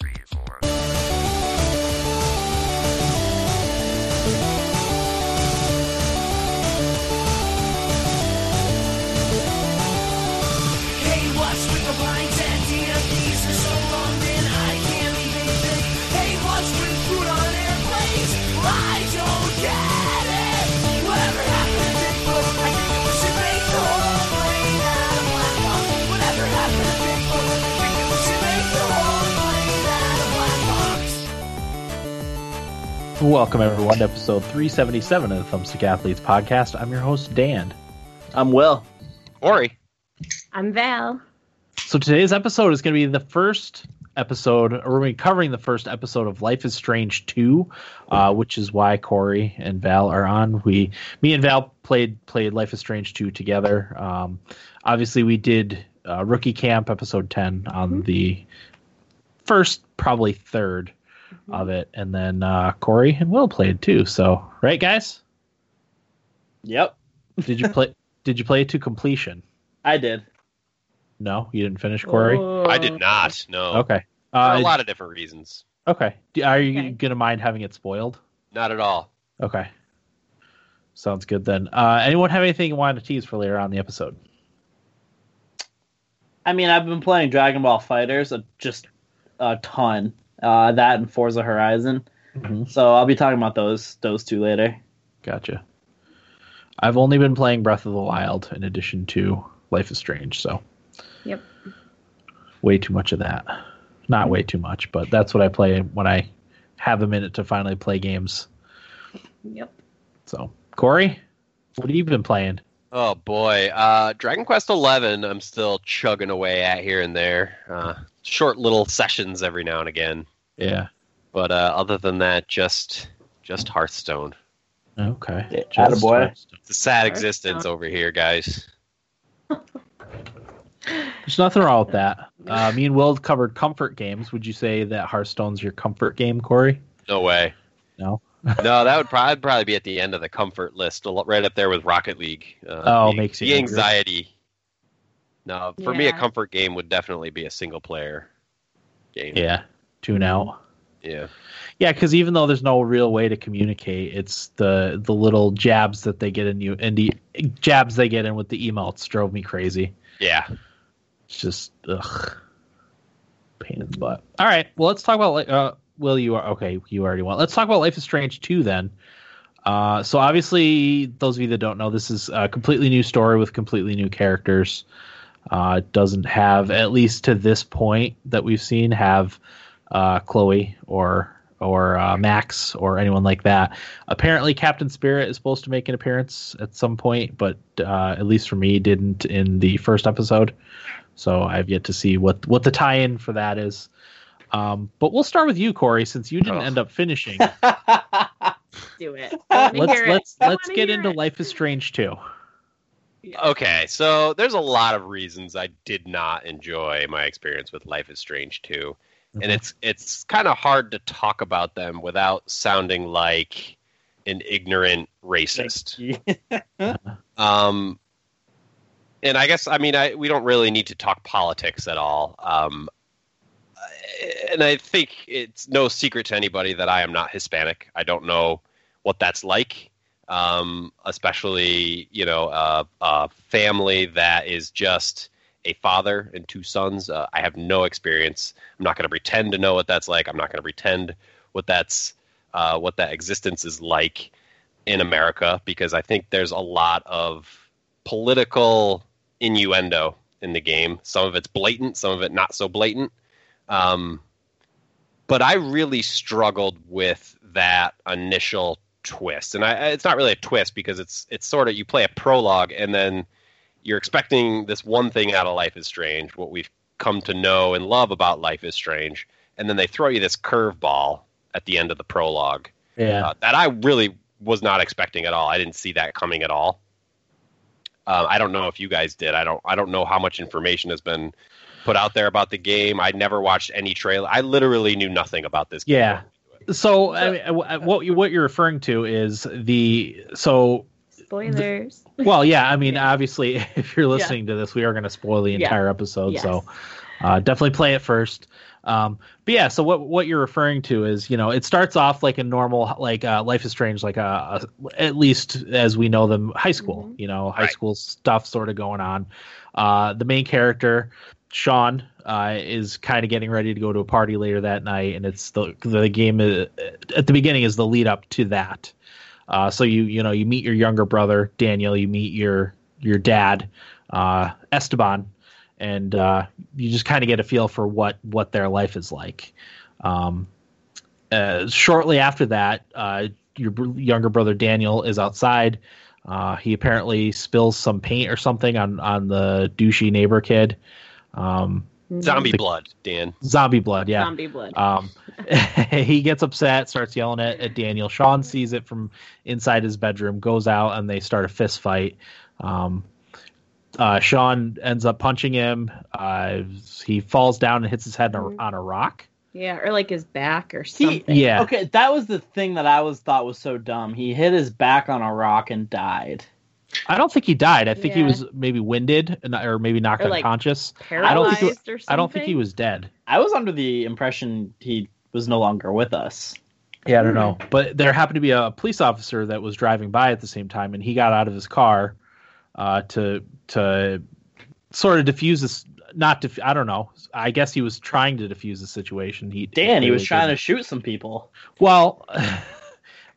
Hey, Welcome, everyone, to episode 377 of the Thumbstick Athletes podcast. I'm your host, Dan. I'm Will. Ori. I'm Val. So, today's episode is going to be the first episode, or we're going to be covering the first episode of Life is Strange 2, uh, which is why Corey and Val are on. We, me and Val played played Life is Strange 2 together. Um, obviously, we did uh, Rookie Camp episode 10 on the first, probably 3rd of it, and then uh, Corey and Will played too. So, right, guys? Yep, Did you play? did you play it to completion? I did. No, you didn't finish, Corey. I did not. No. Okay. For Uh, a lot of different reasons. okay. Are you Okay. gonna mind having it spoiled? Not at all. Okay. Sounds good then. Uh, anyone have anything you want to tease for later on in the episode? I mean, I've been playing Dragon Ball FighterZ uh, just a ton. Uh, that and Forza Horizon. Mhm. So I'll be talking about those those two later. Gotcha. I've only been playing Breath of the Wild in addition to Life is Strange, so Yep. way too much of that. Not way too much, but that's what I play when I have a minute to finally play games. Yep. So, Corey, what have you been playing? Oh boy. Uh, Dragon Quest Eleven. I'm still chugging away at here and there. Uh, short little sessions every now and again. Yeah. But uh, other than that, just just Hearthstone. Okay. Yeah, Just attaboy. Hearthstone. It's a sad existence over here, guys. There's nothing wrong with that. Uh, me and Will covered comfort games. Would you say that Hearthstone's your comfort game, Corey? No way. No. no, that would probably, probably be at the end of the comfort list, right up there with Rocket League. Uh, Oh, the, makes you the angry. anxiety. No, for me, a comfort game would definitely be a single player game. Yeah. Tune out. Yeah. Yeah, because even though there's no real way to communicate, it's the the little jabs that they get in you and the jabs they get in with the emotes drove me crazy. Yeah. It's just ugh, pain in the butt. All right, well let's talk about like uh, Will you are okay? You already want. Let's talk about Life is Strange two then. Uh, so obviously, those of you that don't know, this is a completely new story with completely new characters. Uh, doesn't have, at least to this point that we've seen, have uh, Chloe or or uh, Max or anyone like that. Apparently, Captain Spirit is supposed to make an appearance at some point, but uh, at least for me, didn't in the first episode. So I've yet to see what what the tie-in for that is. Um, but we'll start with you, Corey, since you didn't Oh. end up finishing. Do it. I wanna let's it. let's I let's get into it. Life is Strange too. Okay, so there's a lot of reasons I did not enjoy my experience with Life is Strange 2. Mhm. And it's it's kind of hard to talk about them without sounding like an ignorant racist. Um, and I guess I mean I we don't really need to talk politics at all. Um, and I think it's no secret to anybody that I am not Hispanic. I don't know what that's like, um, especially you know a, a family that is just a father and two sons. Uh, I have no experience. I'm not going to pretend to know what that's like. I'm not going to pretend what that's uh, what that existence is like in America because I think there's a lot of political innuendo in the game. Some of it's blatant, some of it not so blatant. Um, but I really struggled with that initial twist, and I, it's not really a twist because it's it's sort of you play a prologue and then you're expecting this one thing out of Life is Strange, what we've come to know and love about Life is Strange, and then they throw you this curveball at the end of the prologue Yeah. uh, that I really was not expecting at all. I didn't see that coming at all. Um, I don't know if you guys did. I don't. I don't know how much information has been put out there about the game. I never watched any trailer. I literally knew nothing about this. game. Yeah. So I mean, what you what you're referring to is the so Spoilers. well yeah I mean obviously if you're listening to this we are going to spoil the Yeah. entire episode Yes. so uh, definitely play it first. Um, but yeah, so what what you're referring to is, you know, it starts off like a normal, like uh, Life is Strange, like a, a at least as we know them, high school. Mhm. You know, high Right. school stuff sort of going on. Uh, the main character, Sean, uh, is kind of getting ready to go to a party later that night, and it's the the game uh, at the beginning is the lead up to that. Uh, so you you know you meet your younger brother Daniel, you meet your your dad uh, Esteban, and uh, you just kind of get a feel for what what their life is like. Um, uh, shortly after that, your younger brother Daniel is outside. He apparently spills some paint or something on on the douchey neighbor kid. Um, Zombie The- blood, Dan. zombie blood, yeah. Zombie blood. Um, he gets upset, starts yelling at, at Daniel. Sean sees it from inside his bedroom, goes out, and they start a fist fight. Um, uh, Sean ends up punching him. Uh, he falls down and hits his head on a, on a rock. yeah, or like his back or He- something. Yeah. Okay, that was the thing that I was thought was so dumb. He hit his back on a rock and died. I don't think he died. I think he was maybe winded and- or maybe knocked Or, like, unconscious. Paralyzed I don't think he, or something. I don't think he was dead. I was under the impression he was no longer with us. Yeah, I don't know. But there happened to be a police officer that was driving by at the same time, and he got out of his car uh, to to sort of diffuse this. Not def- I don't know. I guess he was trying to diffuse the situation. He Dan, he was clearly trying to didn't. shoot some people. Well,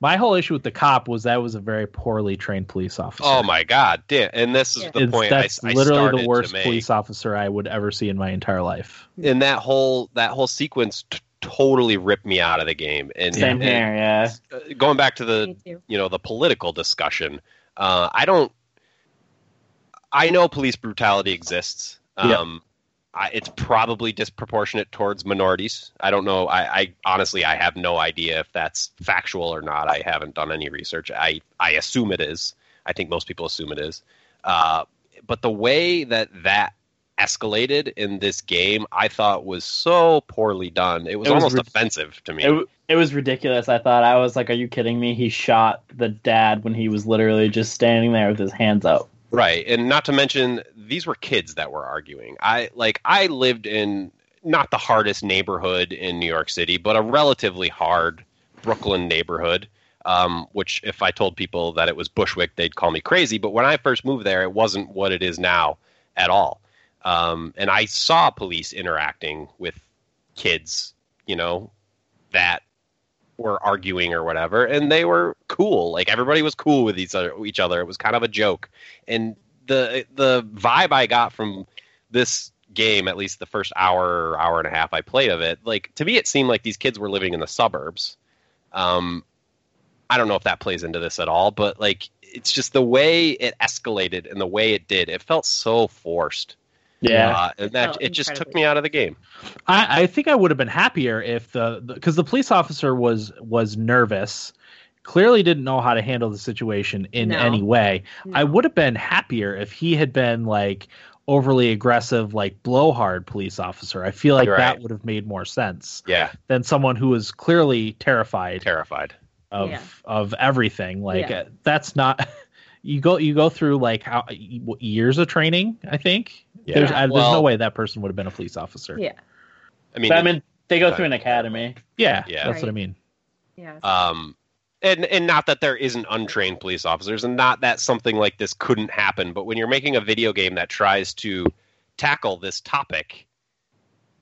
my whole issue with the cop was that was a very poorly trained police officer. Oh my God, Dan! And this is Yeah. the It's- point I, that's I literally started the worst police officer I would ever see in my entire life. and that whole that whole sequence t- totally ripped me out of the game. And, Same and, here, yeah. uh, going back to the Me you know the political discussion, uh, I don't. I know police brutality exists. Yeah. Um, I, it's probably disproportionate towards minorities. I don't know. I, I honestly, I have no idea if that's factual or not. I haven't done any research. I I assume it is. I think most people assume it is. Uh, but the way that that escalated in this game, I thought was so poorly done. It was, It was almost rid- offensive to me. It, it was ridiculous. I thought I was like, "Are you kidding me?" He shot the dad when he was literally just standing there with his hands up. Right, and not to mention these were kids that were arguing. I like I lived in not the hardest neighborhood in New York City, but a relatively hard Brooklyn neighborhood. Um, which, if I told people that it was Bushwick, they'd call me crazy. But when I first moved there, it wasn't what it is now at all. Um, and I saw police interacting with kids, you know, that were arguing or whatever, and they were cool. Like everybody was cool with each other. Each other. It was kind of a joke. And the the vibe I got from this game, at least the first hour, hour and a half I played of it, like to me, it seemed like these kids were living in the suburbs. Um, I don't know if that plays into this at all, but like it's just the way it escalated and the way it did. It felt so forced. Yeah, Uh, and that felt it just took me out of the game. I, I think I would have been happier if the because the, police officer was was nervous, clearly didn't know how to handle the situation in No. any way. I would have been happier if he had been like overly aggressive, like blowhard police officer. I feel like You're that would have made more sense Yeah, than someone who was clearly terrified terrified. of Yeah. of everything. Like Yeah. uh, that's not. You go you go through like how years of training. I think Yeah. there's, I, there's Well- no way that person would have been a police officer. Yeah. I mean, but I mean, they go through an academy. Yeah, Yeah. that's what I mean. Yeah. um and and not that there isn't untrained police officers and not that something like this couldn't happen but when you're making a video game that tries to tackle this topic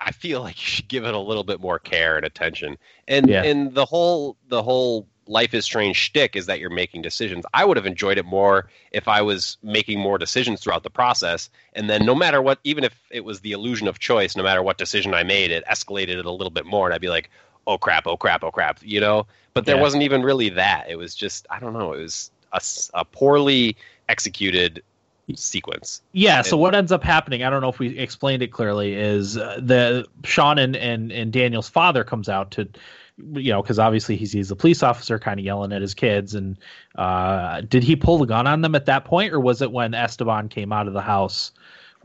i feel like you should give it a little bit more care and attention and Yeah. and the whole the whole life is strange shtick is that you're making decisions i would have enjoyed it more if i was making more decisions throughout the process and then no matter what even if it was the illusion of choice no matter what decision i made it escalated it a little bit more and i'd be like oh crap, oh crap, oh crap, you know? But there Yeah. wasn't even really that. It was just, I don't know, it was a poorly executed sequence. Yeah. So what ends up happening? I don't know if we explained it clearly. Is uh, the Sean and, and and Daniel's father comes out to, you know, because obviously he sees the police officer kind of yelling at his kids, and uh, did he pull the gun on them at that point, or was it when Esteban came out of the house?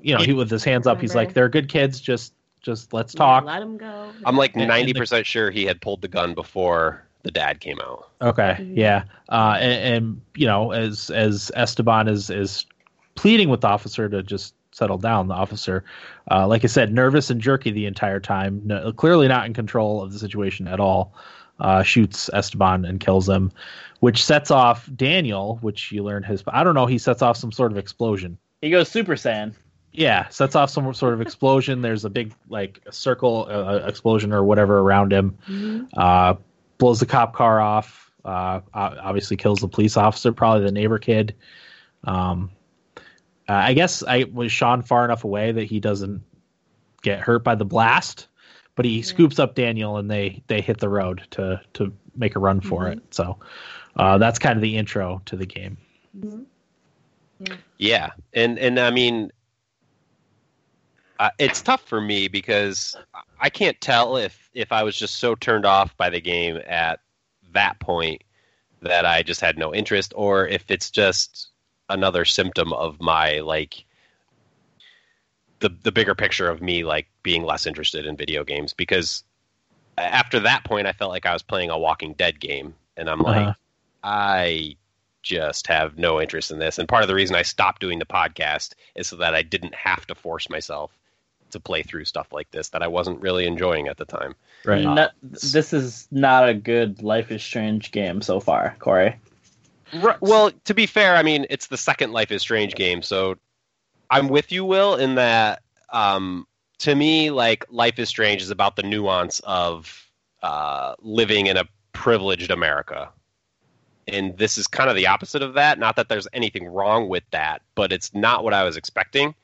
You know, he with his hands up, he's like, "They're good kids. Just just let's Yeah, talk." let him go. I'm like And- and the- 90% sure he had pulled the gun before the dad came out. Okay, Mhm. yeah, uh, and, and you know, as as Esteban is is pleading with the officer to just settled down. The officer, uh, like I said, nervous and jerky the entire time, no, clearly not in control of the situation at all. Uh, shoots Esteban and kills him, which sets off Daniel, which you learn his. I don't know. He sets off some sort of explosion. He goes Super Saiyan. Yeah, sets off some sort of explosion. There's a big like circle uh, explosion or whatever around him. Mhm. Uh, blows the cop car off. Uh, obviously kills the police officer, probably the neighbor kid. Um, uh, I guess I was Sean far enough away that he doesn't get hurt by the blast, but he scoops up Daniel and they they hit the road to to make a run for it. So uh, that's kind of the intro to the game. Mhm. Yeah, and and I mean, uh, it's tough for me because I can't tell if if I was just so turned off by the game at that point that I just had no interest, or if it's just another symptom of my like the the bigger picture of me like being less interested in video games because after that point I felt like I was playing a Walking Dead game and I'm like Uh-huh. I just have no interest in this and part of the reason I stopped doing the podcast is so that I didn't have to force myself to play through stuff like this that I wasn't really enjoying at the time. Right. No- this is not a good Life is Strange game so far, Corey. Right, well, to be fair, I mean it's the second Life is Strange game, so I'm with you, Will, in that um, to me, like Life is Strange is about the nuance of uh, living in a privileged America, and this is kind of the opposite of that. Not that there's anything wrong with that, but it's not what I was expecting.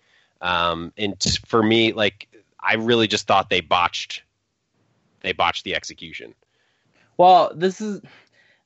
Um, and t- for me, like I really just thought they botched, they botched the execution. Well, this is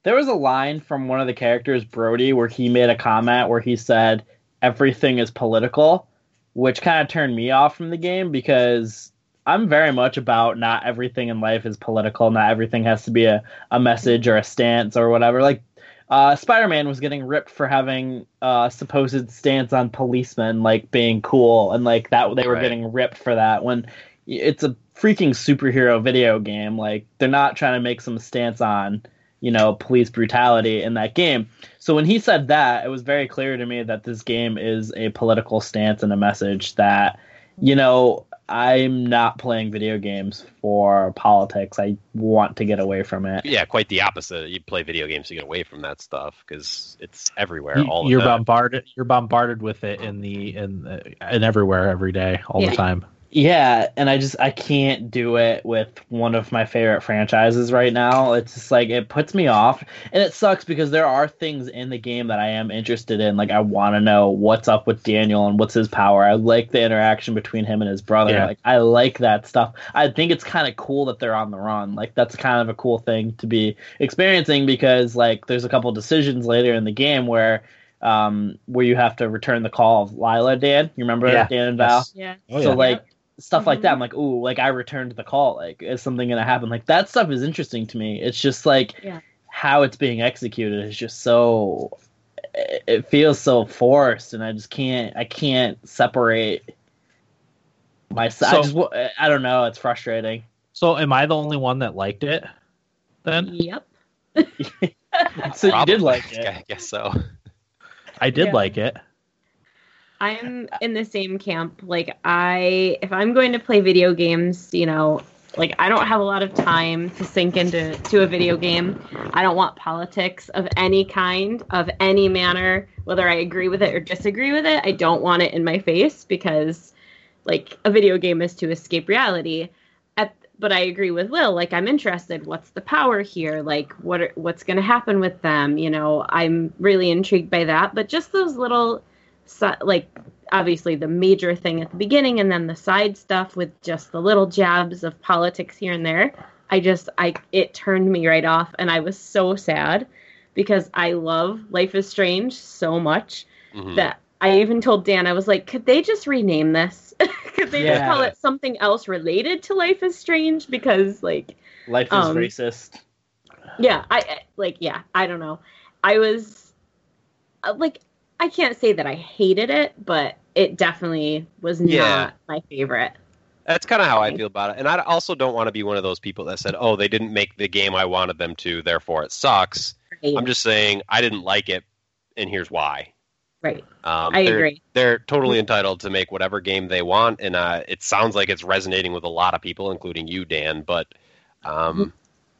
there was a line from one of the characters, Brody, where he made a comment where he said everything is political, which kind of turned me off from the game because I'm very much about not everything in life is political, not everything has to be a, a message or a stance or whatever. Like uh, Spider-Man was getting ripped for having uh, supposed stance on policemen, like being cool, and like that they were Right. getting ripped for that. When it's a freaking superhero video game, like they're not trying to make some stance on, you know, police brutality in that game. So when he said that, it was very clear to me that this game is a political stance and a message that, you know, I'm not playing video games for politics. I want to get away from it. Yeah, quite the opposite. You play video games to get away from that stuff because it's everywhere You, all you're time. bombarded. You're bombarded with it in the in uh, and everywhere every day, all Yeah. the time. Yeah, and I just I can't do it with one of my favorite franchises right now. It's just like it puts me off, and it sucks because there are things in the game that I am interested in. Like I want to know what's up with Daniel and what's his power. I like the interaction between him and his brother. Yeah. Like I like that stuff. I think it's kind of cool that they're on the run. Like that's kind of a cool thing to be experiencing because like there's a couple decisions later in the game where um where you have to return the call of Lyla. Dan, you remember Yeah. Dan and Val? Yes. Yeah. Oh, so yeah. like stuff like that i'm mm-hmm. like ooh like i returned the call like is something gonna happen like that stuff is interesting to me it's just like Yeah. how it's being executed is just so it it feels so forced and i just can't i can't separate myself So- I, just, wa- I don't know it's frustrating So, am I the only one that liked it? Then Yep. so you did like it I guess so. I did Yeah. like it. I'm in the same camp. Like I if I'm going to play video games, you know, like I don't have a lot of time to sink into to a video game. I don't want politics of any kind, of any manner, whether I agree with it or disagree with it. I don't want it in my face because like a video game is to escape reality. At, but I agree with Will. Like I'm interested. What's the power here? Like what are, what's going to happen with them? You know, I'm really intrigued by that. But just those little si- like obviously the major thing at the beginning and then the side stuff with just the little jabs of politics here and there. I just i it turned me right off and i was so sad because i love life is strange so much Mhm. that i even told dan i was like could they just rename this? Could they just call it something else related to life is strange? Because like life is Um, racist. yeah i I- like yeah i don't know. I was uh, like i can't say that i hated it but it definitely was Yeah. not my favorite That's kind of how I feel about it. And I also don't want to be one of those people that said, "Oh, they didn't make the game I wanted them to, therefore it sucks." I'm just saying I didn't like it, and here's why. Right. Um, I they're- agree. They're totally entitled to make whatever game they want, and uh, it sounds like it's resonating with a lot of people, including you, Dan. But um,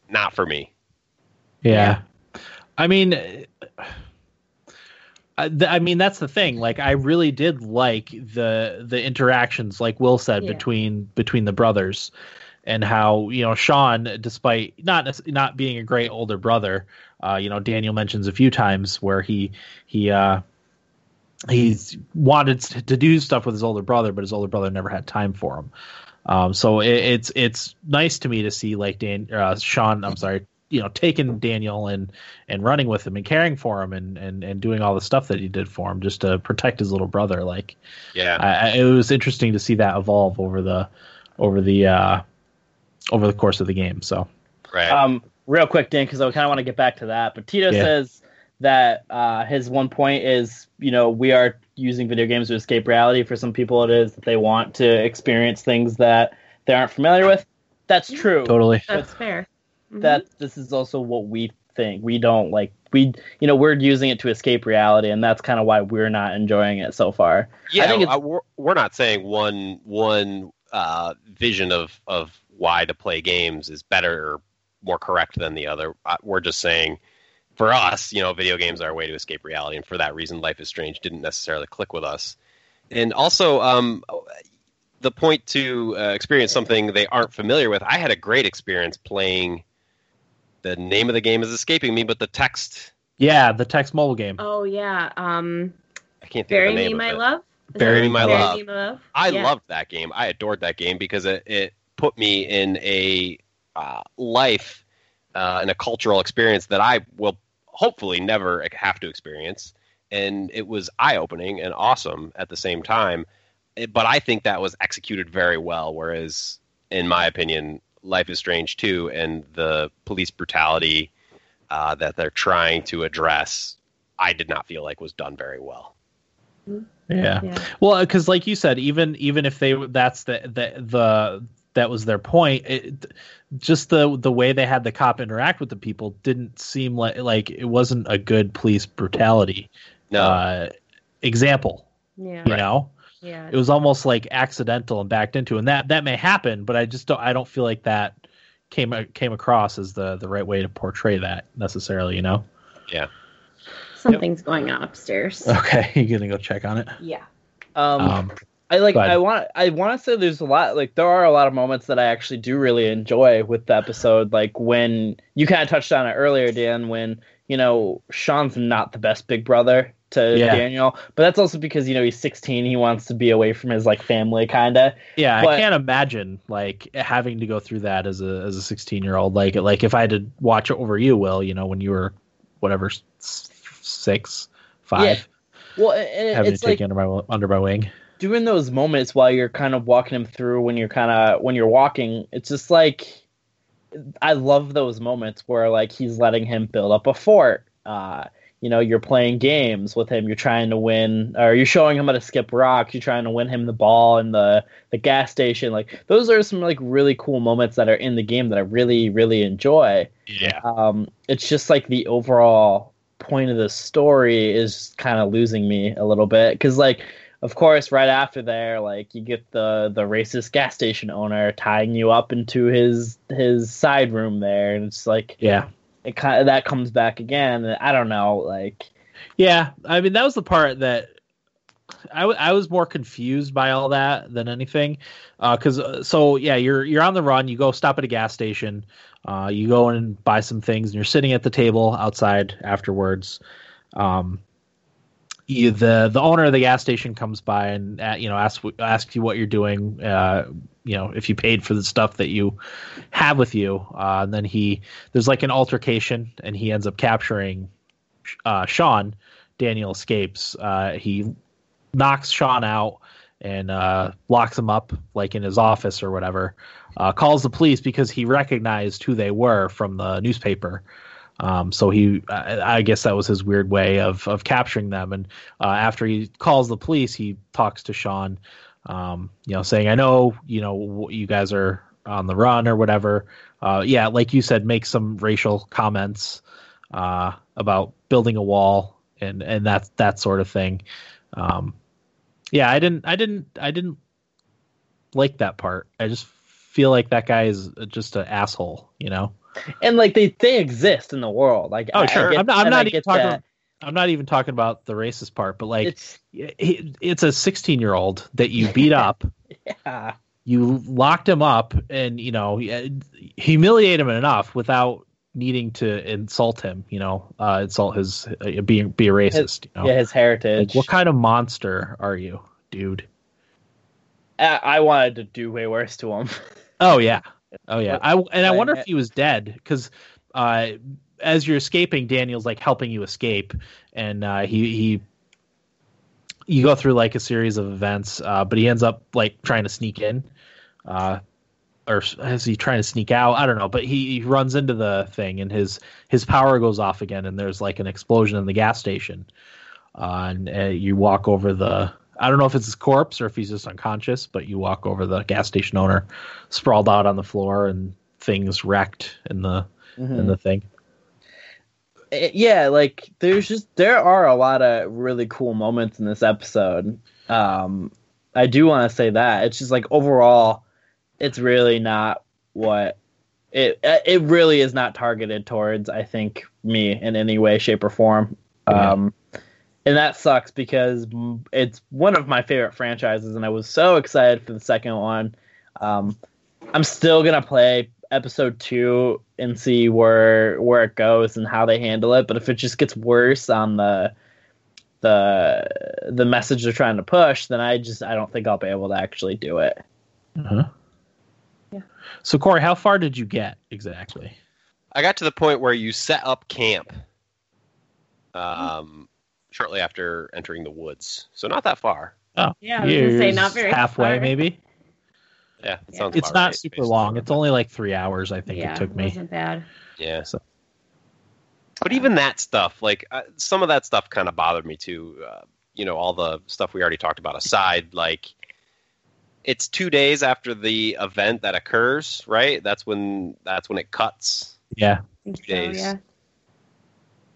not for me. Yeah. I mean, I, th- I mean that's the thing. Like, I really did like the the interactions, like Will said, Yeah. between between the brothers, and how you know Sean, despite not not being a great older brother, uh, you know Daniel mentions a few times where he he uh, he's wanted to do stuff with his older brother, but his older brother never had time for him. Um, so it, it's it's nice to me to see like Dan uh, Sean. I'm sorry, you know, taking Daniel and and running with him and caring for him and and and doing all the stuff that he did for him just to protect his little brother. Like Yeah. I, I- it was interesting to see that evolve over the over the uh, over the course of the game. So right. Um, real quick, Dan, because I kind of want to get back to that. But Tito Yeah. says that uh, his one point is, you know, we are using video games to escape reality. For some people, it is that they want to experience things that they aren't familiar with. That's true. totally, That's fair. That this is also what we think. We don't like we, you know, we're using it to escape reality, and that's kind of why we're not enjoying it so far. yeah, I think it's- uh, we're, we're not saying one one uh, vision of of why to play games is better or more correct than the other. Uh, we're just saying, for us, you know, video games are a way to escape reality, and for that reason, Life is Strange didn't necessarily click with us. And also, um, the point to uh, experience something they aren't familiar with. I had a great experience playing. The name of the game is escaping me, but the text yeah. The text mobile game. Oh yeah. Um, I can't think bury of the name me, of my it. love. Is Bury Me. My Bury Love. Me, love. I Yeah. loved that game. I adored that game because it, it put me in a uh, life uh, and a cultural experience that I will hopefully never have to experience. And it was eye opening and awesome at the same time. It- but I think that was executed very well. Whereas, in my opinion, Life is Strange 2 and the police brutality uh, that they're trying to address, I did not feel like was done very well. Yeah. Yeah. Well, because like you said, even even if they that's the the the that was their point. It, just the the way they had the cop interact with the people didn't seem like like it wasn't a good police brutality No, uh, example. Yeah. You know, Yeah. it was almost like accidental and backed into, and that that may happen, but I just don't I don't feel like that came came across as the the right way to portray that necessarily. You know. Yeah. Something's going on upstairs. Okay, you gonna go check on it? yeah. Um, Um, I like. I want. I want to say there's a lot. Like there are a lot of moments that I actually do really enjoy with the episode. Like when you kind of touched on it earlier, Dan. When you know Sean's not the best big brother to Yeah. Daniel, but that's also because you know he's 16. He wants to be away from his like family, kind of. Yeah, But- I can't imagine like having to go through that as a as a 16 year old. Like like if I had to watch it over you, Will, you know, when you were whatever six, five, Well, and having it's to take you under my under my wing. doing those moments while you're kind of walking him through when you're kind of when you're walking it's just like i love those moments where like he's letting him build up a fort uh you know you're playing games with him you're trying to win or you're showing him how to skip rocks you're trying to win him the ball in the the gas station like those are some like really cool moments that are in the game that i really really enjoy. Yeah, um, it's just like the overall point of the story is kind of losing me a little bit because like of course right after there like you get the the racist gas station owner tying you up into his his side room there and it's like yeah, it kind of that comes back again i don't know like yeah. I mean, that was the part that I, w- I was more confused by all that than anything. Because uh, so yeah, you're you're on the run. You go stop at a gas station. Uh, you go and buy some things, and you're sitting at the table outside afterwards. Um, you, the the owner of the gas station comes by and uh, you know asks asks you what you're doing. You know if you paid for the stuff that you have with you. Uh, and then he there's like an altercation, and he ends up capturing uh, Sean. Daniel escapes. Uh, he knocks Sean out and uh, locks him up like in his office or whatever. Uh, calls the police because he recognized who they were from the newspaper. Um, so he, I, I guess that was his weird way of of capturing them. And uh, after he calls the police, he talks to Sean, um, you know, saying, "I know, you know, you guys are on the run or whatever." Uh, yeah, like you said, make some racial comments uh, about building a wall and and that's that sort of thing. Um, yeah, I didn't, I didn't, I didn't like that part. I just feel like that guy is just an asshole, you know. And like they they exist in the world. Like Oh, I- I sure. get- I'm not, I'm not even talking. that. I'm not even talking about the racist part, but like It's it's a 16 year old that you beat up. yeah. you locked him up and you know humiliate him enough without needing to insult him you know uh insult his uh, being be a racist you know yeah, his heritage. like what kind of monster are you dude I, I wanted to do way worse to him. oh yeah oh yeah i and i wonder if he was dead because uh as you're escaping daniel's like helping you escape. And uh he he you go through like a series of events uh but he ends up like trying to sneak in uh or is he trying to sneak out. I don't know but he, he runs into the thing and his his power goes off again and there's like an explosion in the gas station. Uh, and uh, you walk over the i don't know if it's his corpse or if he's just unconscious but you walk over the gas station owner sprawled out on the floor and things wrecked in the Mm-hmm. in the thing yeah, like there's just there are a lot of really cool moments in this episode. Um, I do want to say that it's just like overall, it's really not what it eh, it really is not targeted towards. I think me in any way, shape, or form. Yeah. Um, and that sucks because it's one of my favorite franchises, and I was so excited for the second one. Um, I'm still gonna play episode two and see where where it goes and how they handle it. But if it just gets worse on the the the message they're trying to push, then I just I don't think I'll be able to actually do it. uh-huh. Yeah. so corey how far did you get exactly I got to the point where you set up camp um, shortly after entering the woods. So not that far. Oh, yeah, I was gonna say not very halfway far. maybe Yeah, that Yeah. it's not right, super based long it's only like three hours i think yeah, it took me wasn't bad. Yeah. So- But even that stuff, like uh, some of that stuff kind of bothered me too. Uh, you know, all the stuff we already talked about aside, like it's two days after the event that occurs, right? That's when that's when it cuts. yeah I think so, days. yeah.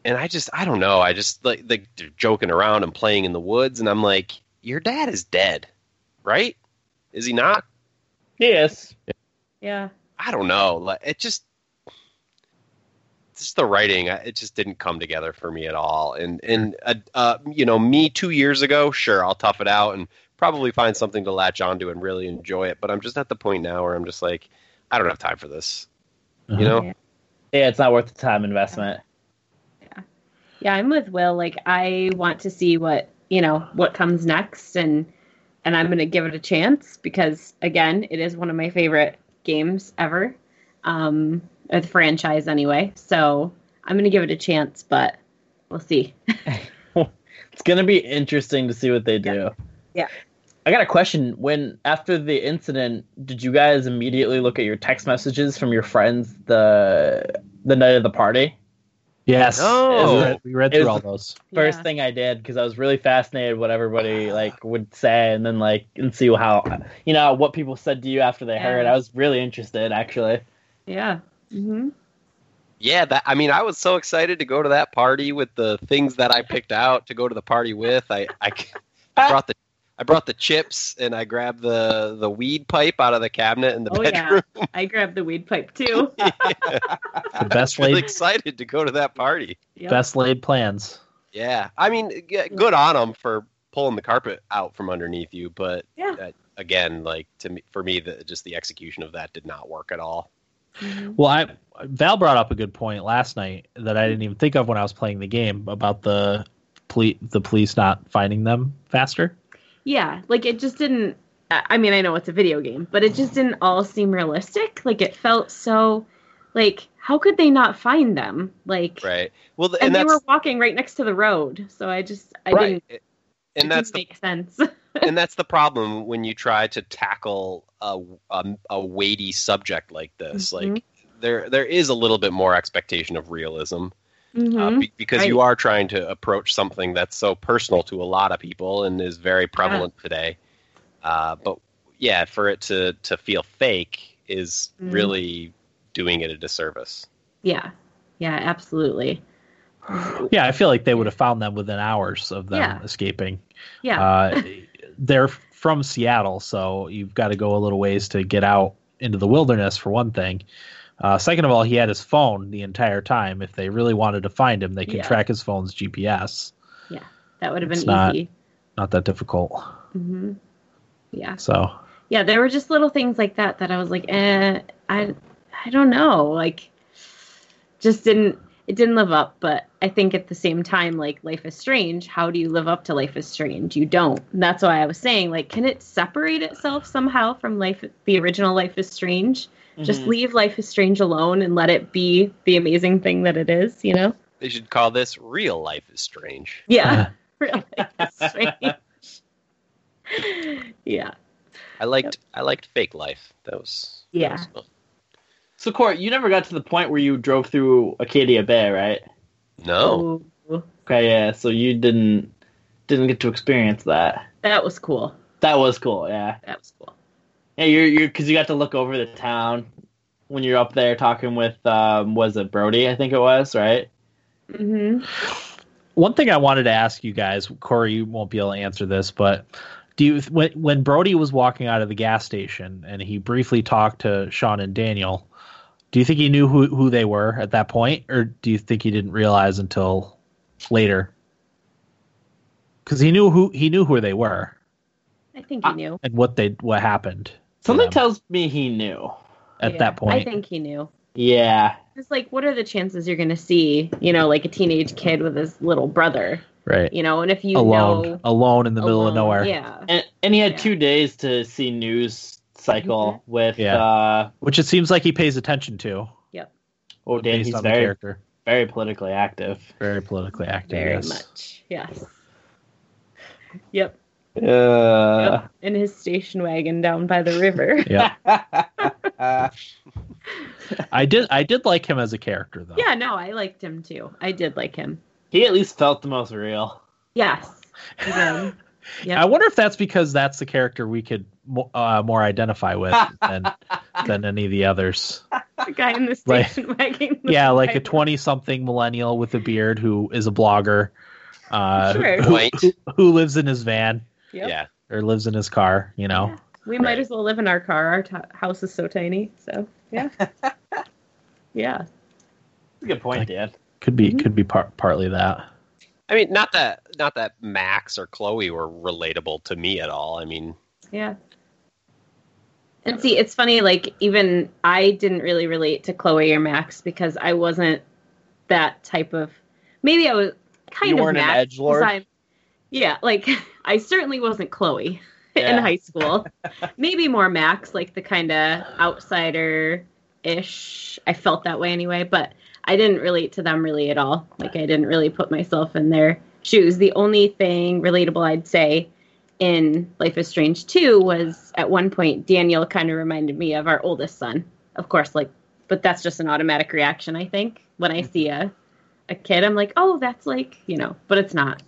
And I just, I don't know. I just like, like they're joking around and playing in the woods, and I'm like, your dad is dead, right? Is he not? Yes. Yeah. I don't know. Like it just just the writing, it just didn't come together for me at all. And and uh, uh, you know, me two years ago, sure, I'll tough it out and probably find something to latch onto and really enjoy it. But I'm just at the point now where I'm just like, I don't have time for this. Uh-huh. You know? Yeah. Yeah, it's not worth the time investment. Yeah yeah, I'm with Will. Like I want to see what, you know, what comes next and and I'm going to give it a chance because again, it is one of my favorite games ever. Um or the franchise anyway. So, I'm going to give it a chance, but we'll see. It's gonna be interesting to see what they do. Yeah. I got a question. When after the incident, did you guys immediately look at your text messages from your friends the the night of the party? Yes No. we read, we read through all those First Yeah. thing I did because I was really fascinated what everybody like would say, and then like and see how you know what people said to you after they Yeah. heard. I was really interested, actually. Yeah. Mhm. Yeah, that I mean, I was so excited to go to that party with the things that I picked out to go to the party with. I I, I brought the I brought the chips and I grabbed the the weed pipe out of the cabinet in the Oh bedroom. yeah. I grabbed the weed pipe too. the best really laid excited to go to that party. Yep. best laid plans Yeah, I mean, good on them for pulling the carpet out from underneath you, but Yeah. uh, again, like to me, for me, the, just the execution of that did not work at all. Mhm. Well, I Val brought up a good point last night that I didn't even think of when I was playing the game about the police the police not finding them faster. Yeah, like it just didn't. I mean, I know it's a video game, but it just didn't all seem realistic. Like it felt so, like how could they not find them? Like, Right. Well, and, and, they were walking right next to the road, so I just I right. didn't. And it that's didn't the make sense. and that's the problem when you try to tackle a, a, a weighty subject like this. Mhm. Like there there is a little bit more expectation of realism. Uh, Mhm. be- because you are trying to approach something that's so personal to a lot of people and is very prevalent today. Uh, but yeah, for it to to feel fake is Mhm. really doing it a disservice. Yeah, yeah, absolutely. Yeah, I feel like they would have found them within hours of them Yeah. escaping. Yeah. Uh, they're from Seattle, so you've got to go a little ways to get out into the wilderness for one thing. Uh, second of all, he had his phone the entire time. If they really wanted to find him, they could Yeah. track his phone's GPS. Yeah, that would have been it's not- easy. Not that difficult. hmm Yeah. So yeah there were just little things like that that i was like eh i i don't know like just didn't it didn't live up but i think at the same time like life is strange how do you live up to life is strange you don't and that's why i was saying like can it separate itself somehow from life the original life is strange just Mhm. leave life is strange alone and let it be the amazing thing that it is you know They should call this "Real Life is Strange." yeah real life is strange yeah I liked I liked Fake Life. That was that Yeah. was. So, Court, you never got to the point where you drove through Arcadia Bay, right? No, Ooh, Okay, yeah. So you didn't didn't get to experience that. that was cool That was cool. Yeah. that was cool Yeah, you're you're because you got to look over the town when you're up there talking with um was it Brody? I think it was right. hmm one thing I wanted to ask you guys, Corey, you won't be able to answer this, but do you when when Brody was walking out of the gas station and he briefly talked to Sean and Daniel, do you think he knew who who they were at that point, or do you think he didn't realize until later? Because he knew who he knew who they were I think he knew. and what they what happened. To Something them tells me he knew. at Yeah, that point. I think he knew. Yeah. It's like, what are the chances you're going to see, you know, like a teenage kid with his little brother, right, you know, and if you alone, know. alone in the middle of nowhere. Yeah. And and he had Yeah. two days to see news cycle with Yeah. uh Which it seems like he pays attention to. Yep. Oh Dan, he's very character, very politically active. very politically active. Very yes. much. Yes. Yep. Uh, yep. In his station wagon down by the river. Yeah, I did. I did like him as a character, though. yeah, no, I liked him too. I did like him. he at least felt the most real. Yes. Again. Yep. I wonder if that's because that's the character we could uh, more identify with than than any of the others. the guy in the Like- station wagon. Yeah, the like a twenty-something millennial with a beard who is a blogger, uh, Sure. who, who, who lives in his van Yep. yeah. or lives in his car. You know, We might as well live in our car. Our t- house is so tiny. So, yeah. yeah. That's a good point, Like- Dan. could be Mhm. could be par- partly that. I mean, not that not that Max or Chloe were relatable to me at all. I mean, Yeah. And see, it's funny, like, even I didn't really relate to Chloe or Max because I wasn't that type of. Maybe I was kind You of weren't an Max. 'cause edgelord? Yeah, like, I certainly wasn't Chloe in high school. Maybe more Max, like the kind of outsider ish. I felt that way anyway, but I didn't relate to them really at all. Like, I didn't really put myself in their shoes. The only thing relatable I'd say in Life is Strange 2 was at one point Daniel kind of reminded me of our oldest son. Of course, like, but that's just an automatic reaction, I think. When I mm-hmm. see a, a kid, I'm like, oh, that's like, you know, but it's not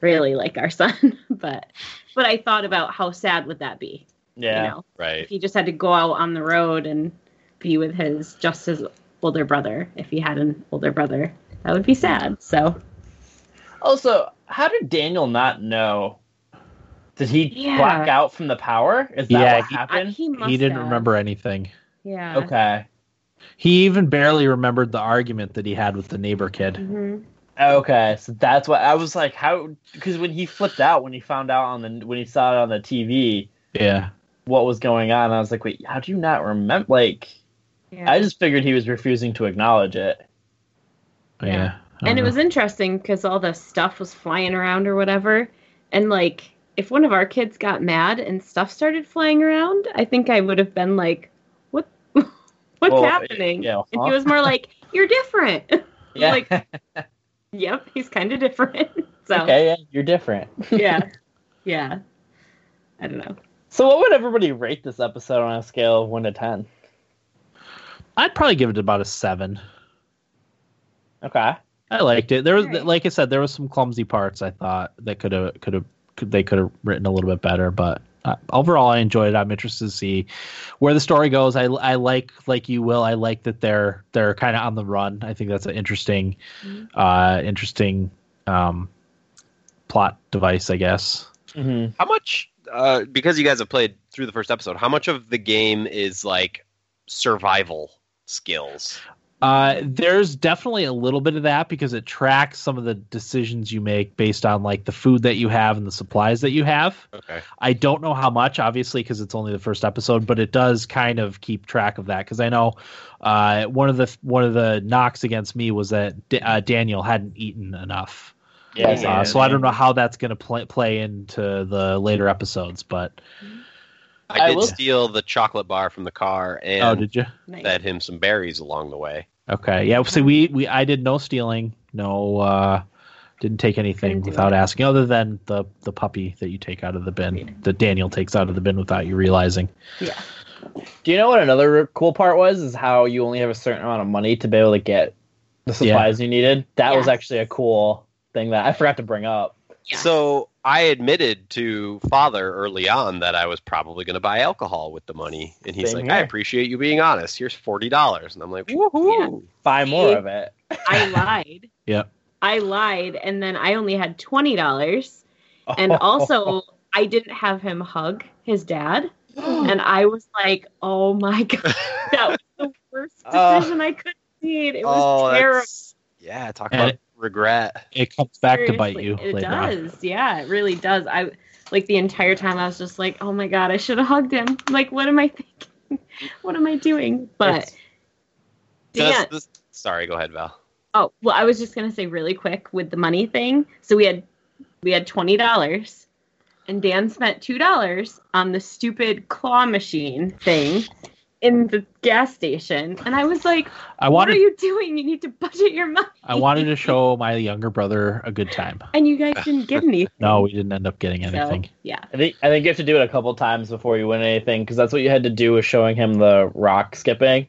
really like our son. but but I thought about how sad would that be? Yeah. You know, right? if he just had to go out on the road and be with his just his older brother, if he had an older brother, that would be sad. So Also, how did Daniel not know? Did he Yeah. black out from the power? Is that Yeah, what he- I, happened? he he didn't have. remember anything. Yeah. okay. He even barely remembered the argument that he had with the neighbor kid. hmm Okay, so that's what I was like. How? Because when he flipped out, when he found out on the when he saw it on the TV, Yeah. what was going on, I was like, wait, how do you not remember? Like, Yeah. I just figured he was refusing to acknowledge it. Yeah. Yeah. I and it was interesting because all the stuff was flying around or whatever. And like, if one of our kids got mad and stuff started flying around, I think I would have been like, "What? What's Well, happening?" yeah, And he was more like, "You're different." Yeah. Like- yep, he's kind of different. so okay, yeah, you're different. yeah, yeah. I don't know. So, what would everybody rate this episode on a scale of one to ten? I'd probably give it about a seven. Okay. I liked it. There was, Alright. like I said, there was some clumsy parts. I thought that could have, could have, they could have written a little bit better, but uh, overall, I enjoyed it. I'm interested to see where the story goes. I, I like like you will. I like that they're they're kind of on the run. I think that's an interesting, uh, interesting um, plot device. I guess. hmm How much? Uh, because you guys have played through the first episode, how much of the game is like survival skills? Uh, there's definitely a little bit of that because it tracks some of the decisions you make based on like the food that you have and the supplies that you have. Okay. I don't know how much, obviously, because it's only the first episode, but it does kind of keep track of that. Because I know uh, one of the one of the knocks against me was that D- uh, Daniel hadn't eaten enough. Yeah, Yeah. Uh, so I don't know how that's going to play play into the later episodes. But I I did will- steal the chocolate bar from the car and oh, did you? Nice. fed him some berries along the way. Okay, yeah. So we we I did no stealing, no uh, didn't take anything Couldn't without it. asking, other than the the puppy that you take out of the bin, that Daniel takes out of the bin without you realizing. Yeah. Do you know what another cool part was? Is how you only have a certain amount of money to be able to get the supplies you needed. That was actually a cool thing that I forgot to bring up. Yeah. So I admitted to father early on that I was probably going to buy alcohol with the money, and he's Same like, "I appreciate you being honest. Here's forty dollars," and I'm like, "Woohoo!" Buy more of it. I lied. Yeah. I lied, and then I only had twenty dollars, and oh. also I didn't have him hug his dad, and I was like, "Oh my god, that was the worst Oh. decision I could have made. It was oh, terrible." yeah. Talk about it- regret. It comes back to bite you It later on. does. Yeah, it really does. I like the entire time I was just like, "Oh my god, I should have hugged him." Like, what am I thinking? what am I doing? But Dan, Does this- sorry, go ahead, Val. Oh, well, I was just gonna say really quick with the money thing. So we had we had twenty dollars, and Dan spent two dollars on the stupid claw machine thing in the gas station, and I was like, I "What are you doing? You need to budget your money." I wanted to show my younger brother a good time. and you guys didn't get anything. No, we didn't end up getting So, anything. yeah, I think I think you have to do it a couple times before you win anything because that's what you had to do with showing him the rock skipping.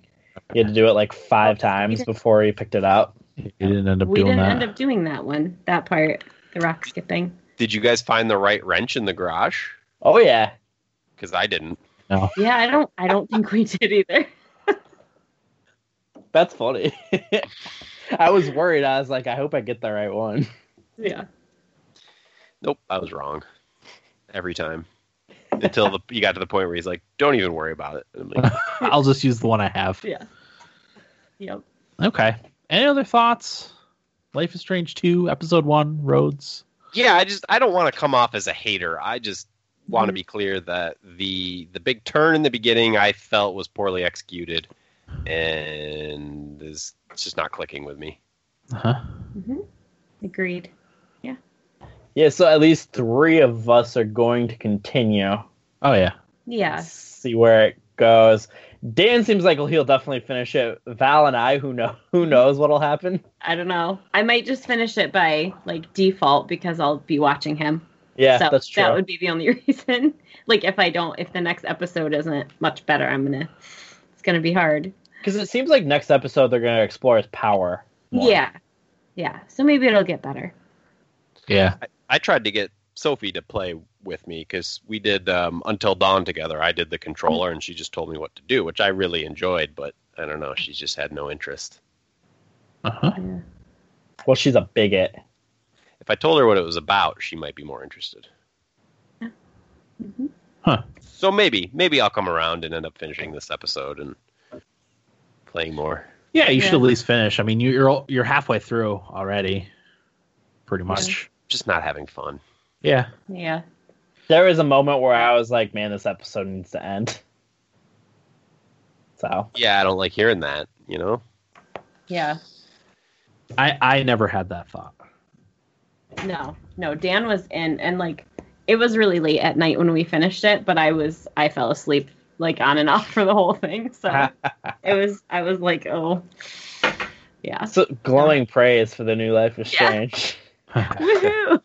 You had to do it like five times before he picked it up. We didn't end up we doing didn't that. end up doing that one. That part, the rock skipping. Did you guys find the right wrench in the garage? Oh yeah, Because I didn't. Yeah, I don't. I don't think we did either. that's funny. I was worried. I was like, I hope I get the right one. Yeah. Nope, I was wrong every time. Until the, you got to the point where he's like, "Don't even worry about it." Like, I'll just use the one I have. Yeah. Yep. Okay. Any other thoughts? Life is Strange 2, Episode 1, Roads. yeah, I just I don't want to come off as a hater. I just want to be clear that the the big turn in the beginning I felt was poorly executed, and is it's just not clicking with me. Uh-huh. hmm Agreed. Yeah, Yeah. so at least three of us are going to continue. Oh, yeah. Yeah. See where it goes. Dan seems like he'll definitely finish it. Val and I, who know, who knows what'll happen. I don't know. I might just finish it by like default because I'll be watching him. Yeah, so that's true. That would be the only reason. like if I don't, if the next episode isn't much better, I'm gonna. It's gonna be hard. Because it seems like next episode they're going to explore his power. more. Yeah. Yeah. So maybe it'll get better. Yeah. I tried to get Sophie to play with me because we did um, Until Dawn together. I did the controller, and she just told me what to do, which I really enjoyed. But I don't know, she just had no interest. Uh-huh. Yeah. Well, she's a bigot. If I told her what it was about, she might be more interested. Mhm. Huh. So maybe, maybe I'll come around and end up finishing this episode and playing more. Yeah, you should at least finish. I mean, you- you're you're halfway through already, pretty much. Just not having fun. Yeah. Yeah. There was a moment where I was like, man, this episode needs to end. So, Yeah, I don't like hearing that. You know. Yeah. I I never had that thought. No. No. Dan was in, and like it was really late at night when we finished it, but I was I fell asleep like on and off for the whole thing. So it was I was like, oh, yeah. so glowing praise for the new Life is Yeah. Strange. Woohoo!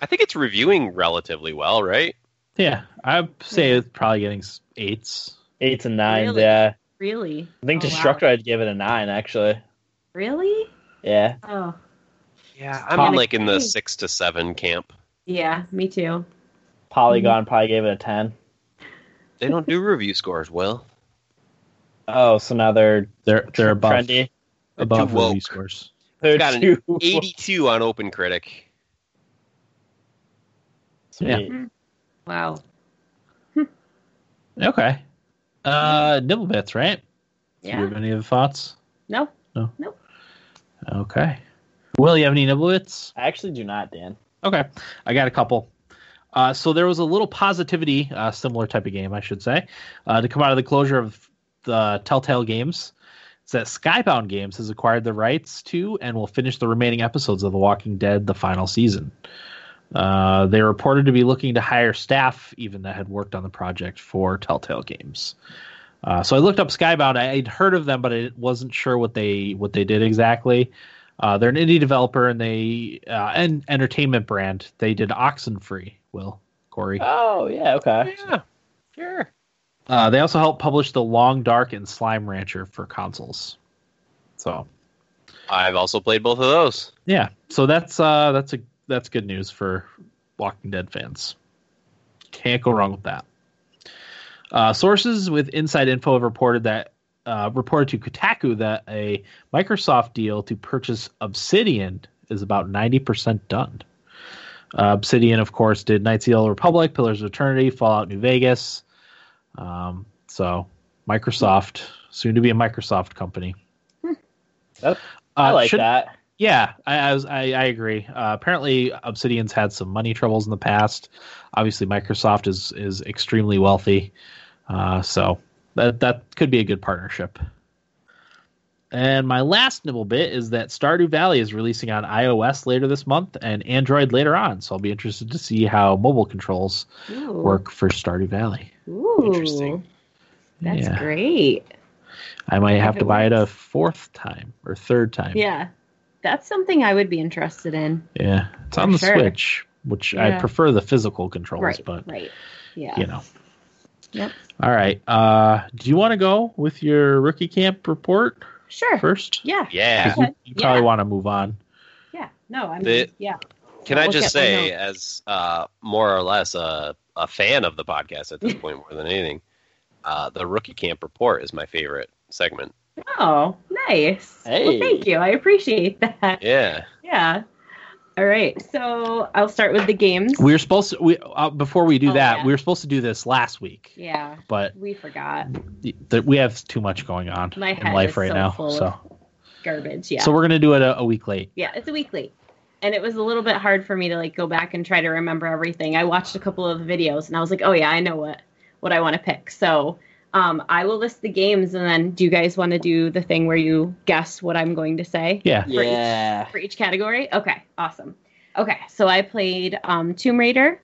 I think it's reviewing relatively well, right? yeah, I'd say it's probably getting eights. Eights and nines, Really? yeah. Really? I think Oh, wow. Destructoid, I'd give it a nine, actually. Really? Yeah. Oh, Yeah, I'm Top- like in the six to seven camp. yeah. Me too. Polygon probably gave it a ten. They don't do review scores, Will. Oh, so now they're They're they're above trendy. above too woke. review scores. They're got an too 82 on OpenCritic. sweet. Wow. Okay. Uh, Nibblebits, right? Do you Yeah. have any other thoughts? No. No. Nope. Okay. Will you have any Nibblebits? I actually do not, Dan. Okay, I got a couple. Uh, so there was a little positivity, uh, similar type of game, I should say, uh, to come out of the closure of the Telltale games. It's that Skybound Games has acquired the rights to and will finish the remaining episodes of The Walking Dead, the final season. Uh, they reported to be looking to hire staff, even that had worked on the project for Telltale Games. Uh, so I looked up Skybound. I, I'd heard of them, but I wasn't sure what they what they did exactly. Uh, they're an indie developer and they uh, and entertainment brand. They did Oxenfree. Will Corey? Oh yeah, okay. Yeah, sure. Uh, they also helped publish the Long Dark and Slime Rancher for consoles. So I've also played both of those. yeah, so that's uh, that's a that's good news for Walking Dead fans. Can't go wrong with that. Uh, sources with inside info have reported that uh, reported to Kotaku that a Microsoft deal to purchase Obsidian is about ninety percent done. Uh, Obsidian, of course, did Knights of the Old Republic, Pillars of Eternity, Fallout New Vegas. Um, so Microsoft, soon to be a Microsoft company. That- I Uh, like should- that. yeah, I I, was, I, I agree. Uh, apparently, Obsidian's had some money troubles in the past. Obviously, Microsoft is is extremely wealthy, uh, so that that could be a good partnership. And my last nibble bit is that Stardew Valley is releasing on iOS later this month and Android later on. So I'll be interested to see how mobile controls Ooh. work for Stardew Valley. Ooh. Interesting. That's yeah, great. I might have to it buy it a fourth time or third time. Yeah. That's something I would be interested in. yeah, it's on the sure. Switch, which I prefer the physical controls, Right. but Right. Yeah. you know. Yep. All right. Uh, do you want to go with your rookie camp report Sure. first? Yeah. Yeah. You, you probably Yeah. want to move on. Yeah. No, I mean, The- yeah. Can I'll I just at my say, as uh, more or less a, a fan of the podcast at this point, more than anything, uh, the rookie camp report is my favorite segment. Oh, nice. Hey. Well, thank you. I appreciate that. Yeah. Yeah. All right. So I'll start with the games. We were supposed to. We uh, before we do Oh, that, yeah. we were supposed to do this last week, Yeah. but We forgot. th- we have too much going on My in life right so now. full So, of garbage. Yeah. so we're gonna do it a, a week late. Yeah, it's a weekly. And it was a little bit hard for me to like go back and try to remember everything. I watched a couple of the videos and I was like, "Oh yeah, I know what what I want to pick." So, um I will list the games and then do you guys want to do the thing where you guess what I'm going to say Yeah. For each- Yeah. for each category? Okay, awesome. Okay, so I played um Tomb Raider,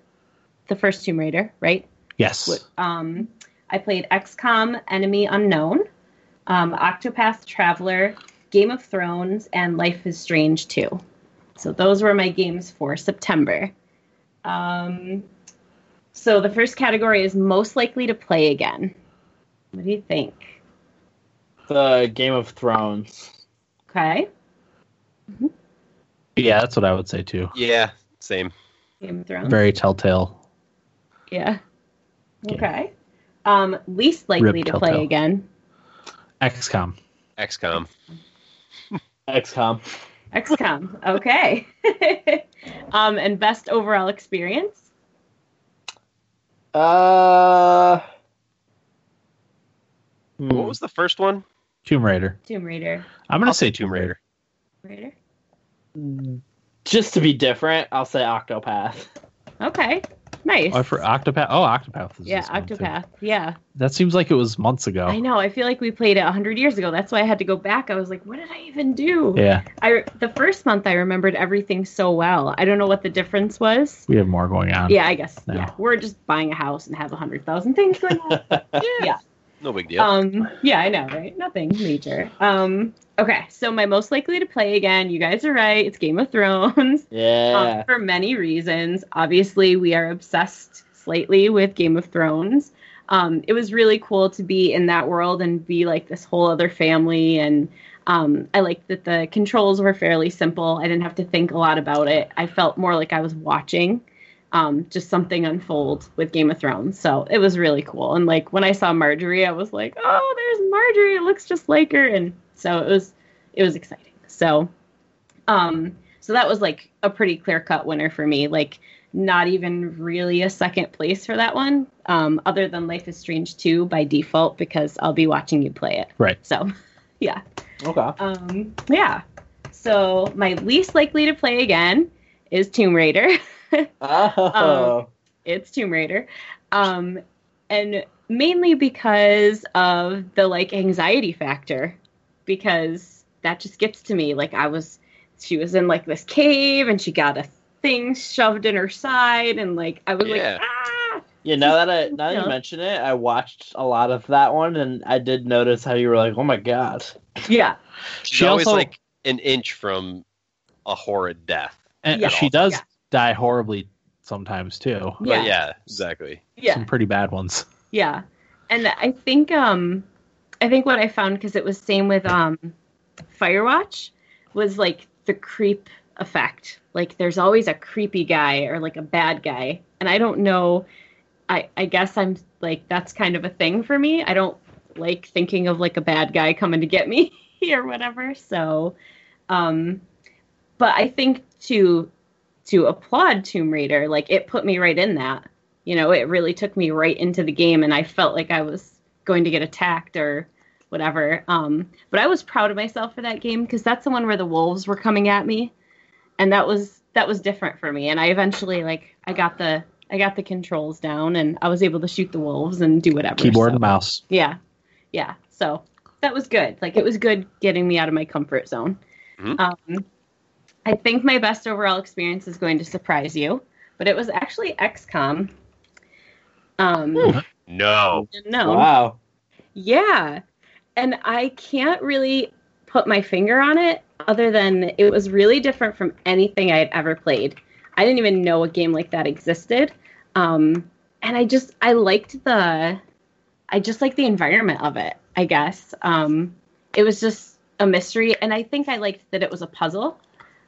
the first Tomb Raider, right? Yes. Um, I played XCOM Enemy Unknown, um, Octopath Traveler, Game of Thrones, and Life is Strange 2. So those were my games for September. Um, so the first category is most likely to play again. What do you think? The Game of Thrones. Okay. Yeah, that's what I would say too. Yeah. Same. Game of Thrones. Very telltale. yeah. Yeah. Okay. Um, least likely Rip to play again. XCOM. XCOM. XCOM. XCOM. Okay. um, and best overall experience. Uh. Hmm. What was the first one? Tomb Raider. Tomb Raider. I'm gonna I'll say say Tomb Tomb Raider. Raider. Just to be different, I'll say Octopath. Okay. Nice. Oh, for Octopath. Oh, Octopath. Is yeah, this one, too. Octopath. Yeah. That seems like it was months ago. I know. I feel like we played it hundred years ago. That's why I had to go back. I was like, what did I even do? Yeah, I the first month I remembered everything so well. I don't know what the difference was. we have more going on. Yeah, I guess. No. Yeah, we're just buying a house and have a hundred thousand things going on. Yeah. No big deal. Um, yeah, I know, right? Nothing major. Um, okay, so my most likely to play again, you guys are right, it's Game of Thrones. Yeah. Um, for many reasons. Obviously, we are obsessed slightly with Game of Thrones. Um, it was really cool to be in that world and be like this whole other family. And um, I liked that the controls were fairly simple. I didn't have to think a lot about it. I felt more like I was watching. Um, just something unfold with Game of Thrones. So it was really cool. And like when I saw Marjorie, I was like, oh, there's Marjorie. It looks just like her. And so it was it was exciting. So um so that was like a pretty clear cut winner for me. Like not even really a second place for that one, um, other than Life is Strange 2 by default because I'll be watching you play it. Right. So yeah. Okay. Um yeah. So my least likely to play again is Tomb Raider. Oh. it's Tomb Raider. Um, and mainly because of the like anxiety factor, because that just gets to me. Like I was, she was in like this cave and she got a thing shoved in her side, and like I was Yeah. like, ah, Yeah, now that I now that you mention it, I watched a lot of that one, and I did notice how you were like, "Oh my god!" yeah, She's She always also- like an inch from a horrid death. And Yeah. she does Yeah. Die horribly sometimes too. But Yeah. yeah, exactly. yeah. Some pretty bad ones. Yeah. And I think um I think what I found because it was same with um Firewatch was like the creep effect. Like there's always a creepy guy or like a bad guy. And I don't know I I guess I'm like that's kind of a thing for me. I don't like thinking of like a bad guy coming to get me or whatever. So um but I think to to applaud Tomb Raider, like it put me right in that you know, it really took me right into the game and I felt like I was going to get attacked or whatever. Um, but I was proud of myself for that game because that's the one where the wolves were coming at me. And that was that was different for me. And I eventually like I got the I got the controls down and I was able to shoot the wolves and do whatever. Keyboard so- and mouse. Yeah. Yeah. So that was good. Like it was good getting me out of my comfort zone. Mhm. Um, I think my best overall experience is going to surprise you, but it was actually XCOM. Um, No. no, Wow. yeah, and I can't really put my finger on it other than it was really different from anything I had ever played. I didn't even know a game like that existed. Um, and I just I liked the I just liked the environment of it, I guess. Um, it was just a mystery and I think I liked that it was a puzzle.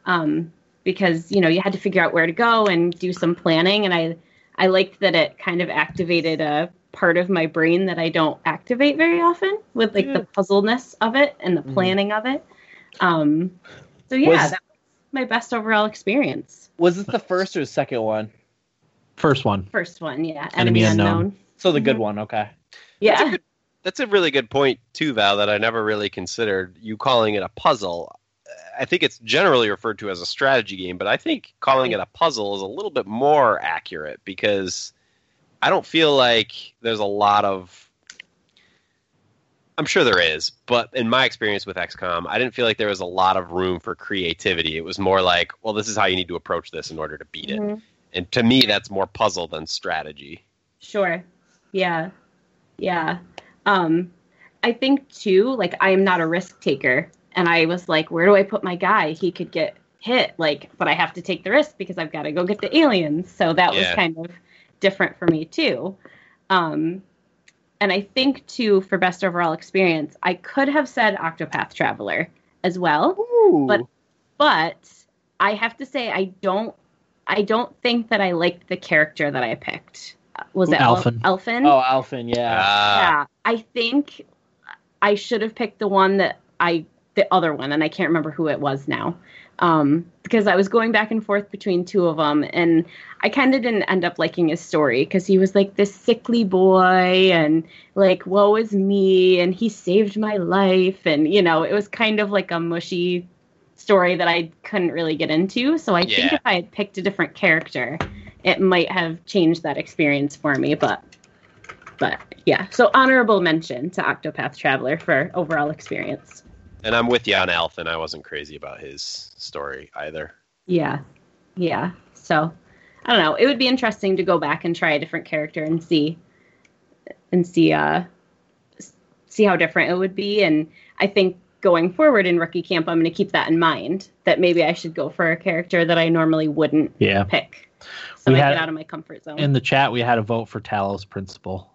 Um, because, you know, you had to figure out where to go and do some planning and I I liked that it kind of activated a part of my brain that I don't activate very often with like the puzzleness of it and the Mhm. planning of it. Um, so yeah, Was- that was my best overall experience. Was it the first or the second one? First one. First one, yeah, Enemy enemy, Unknown. unknown. So the good Mhm. one. Okay. That's a Yeah, good- That's a really good point too, Val. That I never really considered. You calling it a puzzle. I think it's generally referred to as a strategy game, but I think calling it a puzzle is a little bit more accurate because I don't feel like there's a lot of. I'm sure there is, but in my experience with XCOM, I didn't feel like there was a lot of room for creativity. It was more like, well, this is how you need to approach this in order to beat it. Mhm. And to me, that's more puzzle than strategy. Sure. Yeah. Yeah. Um I think too like I am not a risk taker and I was like where do I put my guy? He could get hit like but I have to take the risk because I've got to go get the aliens. So that was kind of different for me too. Um and I think too for best overall experience, I could have said Octopath Traveler as well Ooh. But- but I have to say I don't I don't think that I liked the character that I picked. Uh, Was it El- Elfin. Elfin? oh, Alfyn. Yeah. Ah, yeah. I think I should have picked the one that I the other one, and I can't remember who it was now. Um, because I was going back and forth between two of them, and I kind of didn't end up liking his story because he was like this sickly boy, and like woe is me, and he saved my life, and you know it was kind of like a mushy story that I couldn't really get into. So I think if I had picked a different character, it might have changed that experience for me. But but yeah, so honorable mention to Octopath Traveler for overall experience. And I'm with you on and I wasn't crazy about his story either. Yeah, yeah. So I don't know. It would be interesting to go back and try a different character and see and see uh see how different it would be. And I think going forward in rookie camp, I'm going to keep that in mind. That maybe I should go for a character that I normally wouldn't Yeah. pick, so We I had- get out of my comfort zone. In the chat, we had a vote for Talos Principle,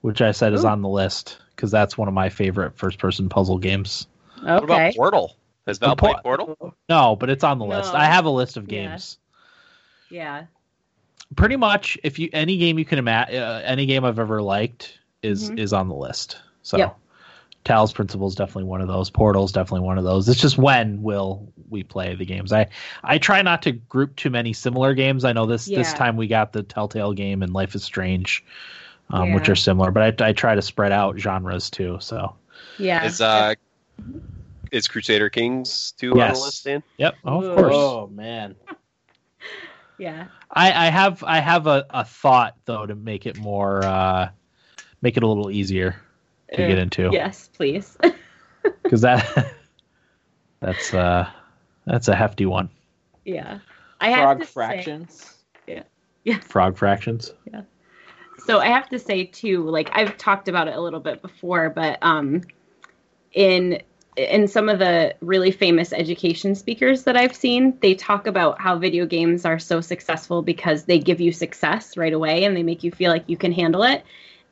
which I said is on the list because that's one of my favorite first-person puzzle games. What about. Portal? Has Val played Portal? No, but it's on the list. I have a list of games. Yeah. pretty much if you any game you can imagine, uh, any game I've ever liked is Mhm. is on the list. So, Yep. Talos Principle is definitely one of those. Portal is definitely one of those. It's just when will we play the games? I I try not to group too many similar games. I know this this time we got the Telltale game and Life is Strange, um, which are similar, but I I try to spread out genres too. So, Yeah. Is uh is Crusader Kings two on the list, Dan? yep, oh, of course. Oh man. yeah. I, I have I have a, a thought though to make it more uh, make it a little easier to Uh, get into Yes, please. because that that's uh that's a hefty one. yeah. I have Frog to say, fractions. Frog fractions. Yeah. So I have to say too, like I've talked about it a little bit before, but um, in in some of the really famous education speakers that I've seen, they talk about how video games are so successful because they give you success right away and they make you feel like you can handle it.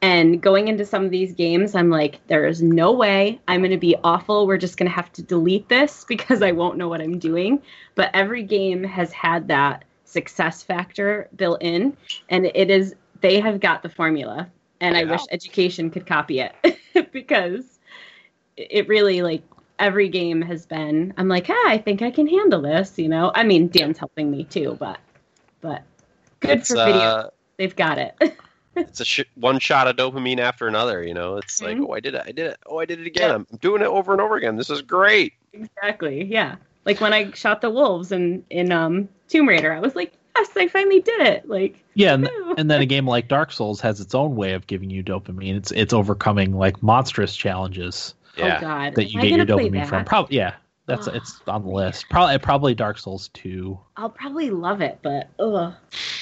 And going into some of these games, I'm like, there is no way I'm going to be awful. We're just going to have to delete this because I won't know what I'm doing. But every game has had that success factor built in, and it is they have got the formula. And I wish education could copy it because it really like every game has been. I'm like, ah, I think I can handle this. You know, I mean, Dan's helping me too, but but good It's, for video. uh, They've got it. it's a sh- one shot of dopamine after another. You know, it's like, Mhm. oh, I did it, I did it, oh, I did it again. I'm doing it over and over again. This is great. Exactly. Yeah. Like when I shot the wolves in in um Tomb Raider, I was like, yes, I finally did it. Like, Yeah, and, woo. and then a game like Dark Souls has its own way of giving you dopamine. It's it's overcoming like monstrous challenges Oh, yeah, oh god, that you Am get your dopamine from. Probably yeah, that's Ugh. it's on the list. Probably probably Dark Souls two. I'll probably love it, but ugh,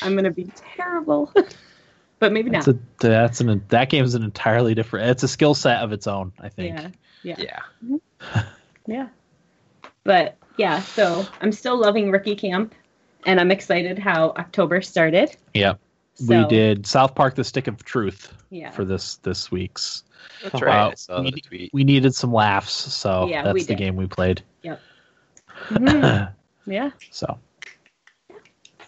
I'm gonna be terrible. but maybe not. That's a that's an that game's an entirely different. It's a skill set of its own. I think. Yeah. Yeah. yeah. Mm-hmm. Yeah. But yeah, so I'm still loving Rookie Camp, and I'm excited how October started. Yep. We did South Park: The Stick of Truth Yeah. for this this week's. That's right. Uh, I saw we, the tweet. we needed some laughs, so Yeah, that's the game we played. Mhm. yeah. so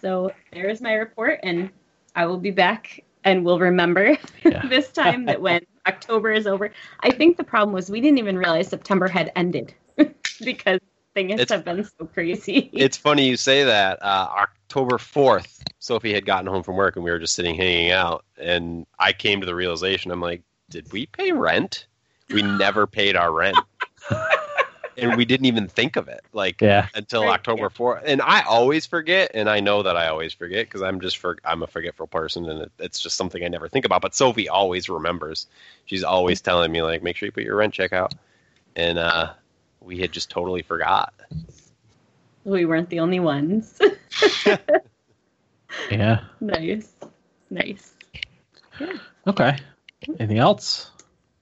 So there is my report, and I will be back and we'll remember Yeah. this time that when October is over. I think the problem was we didn't even realize September had ended because things It's- have been so crazy. It's funny you say that. Uh, October 4th, Sophie had gotten home from work and we were just sitting hanging out. And I came to the realization I'm like, did we pay rent? We never paid our rent. and we didn't even think of it like yeah, until Right, October 4th. And I always forget. And I know that I always forget because I'm just for, I'm a forgetful person and it, it's just something I never think about. But Sophie always remembers. She's always telling me, like, make sure you put your rent check out. And uh, we had just totally forgot. we weren't the only ones. yeah. nice, nice. Yeah. Okay. Anything else?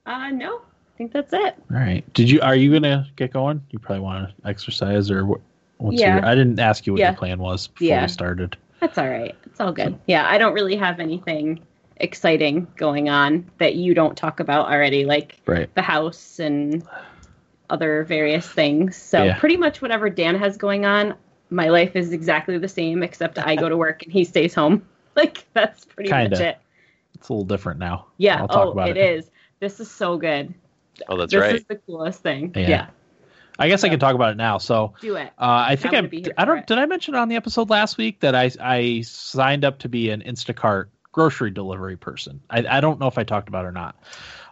Uh, no, I think that's it. All right. Did you? Are you gonna get going? You probably want to exercise or what? What's Yeah. your? I didn't ask you what Yeah. your plan was before Yeah. we started. That's all right. It's all good. Yeah, I don't really have anything exciting going on that you don't talk about already, like Right. the house and other various things. So Yeah. pretty much whatever Dan has going on, my life is exactly the same, except I go to work and he stays home. Like that's pretty much Kinda. it. It's a little different now. Yeah. I'll talk oh, about it it. is. This is so good. Oh, that's this right. This is the coolest thing. Yeah. Yeah. I guess I can talk about it now. So Do it. uh, I think I'm I gonna be here I don't it. did I mention on the episode last week that I I signed up to be an Instacart grocery delivery person. I I don't know if I talked about it or not.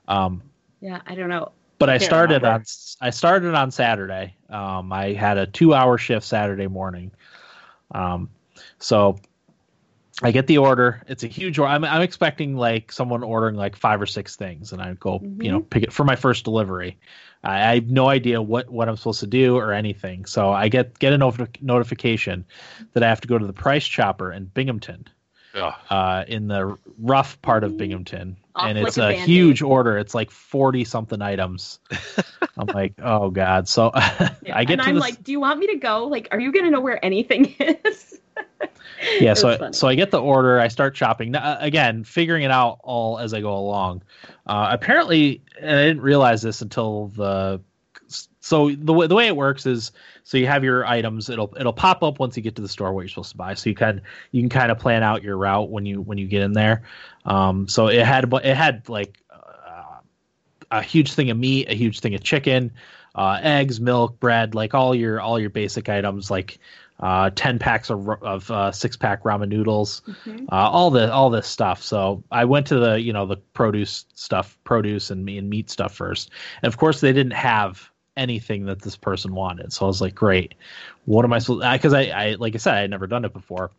Um, Yeah. I don't know. But I started remember. on I started on Saturday. Um, I had a two hour shift Saturday morning. Um, so I get the order. It's a huge order. I'm I'm expecting like someone ordering like five or six things, and I go you know pick it for my first delivery. I, I have no idea what what I'm supposed to do or anything. So I get get a notif- notification that I have to go to the Price Chopper in Binghamton. Uh, in the rough part of Binghamton, Off and like it's a a Band-Aid. huge order. It's like forty something items. I'm like, oh god. So I get to. and I'm this, like, do you want me to go? Like, are you gonna know where anything is? yeah. So I, funny. so I get the order. I start shopping Now, uh, again, figuring it out all as I go along. Uh, apparently, and I didn't realize this until the So the way the way it works is so you have your items. It'll it'll pop up once you get to the store what you're supposed to buy. So you can you can kind of plan out your route when you when you get in there. Um, so it had it had like uh, a huge thing of meat, a huge thing of chicken, uh, eggs, milk, bread, like all your all your basic items, like uh, ten packs of, of uh, six pack ramen noodles, Mhm. uh, all the all this stuff. So I went to the you know the produce stuff, produce and, and meat stuff first, and of course they didn't have anything that this person wanted. So I was like, great, what am I supposed? Because I, I like I said, I had never done it before,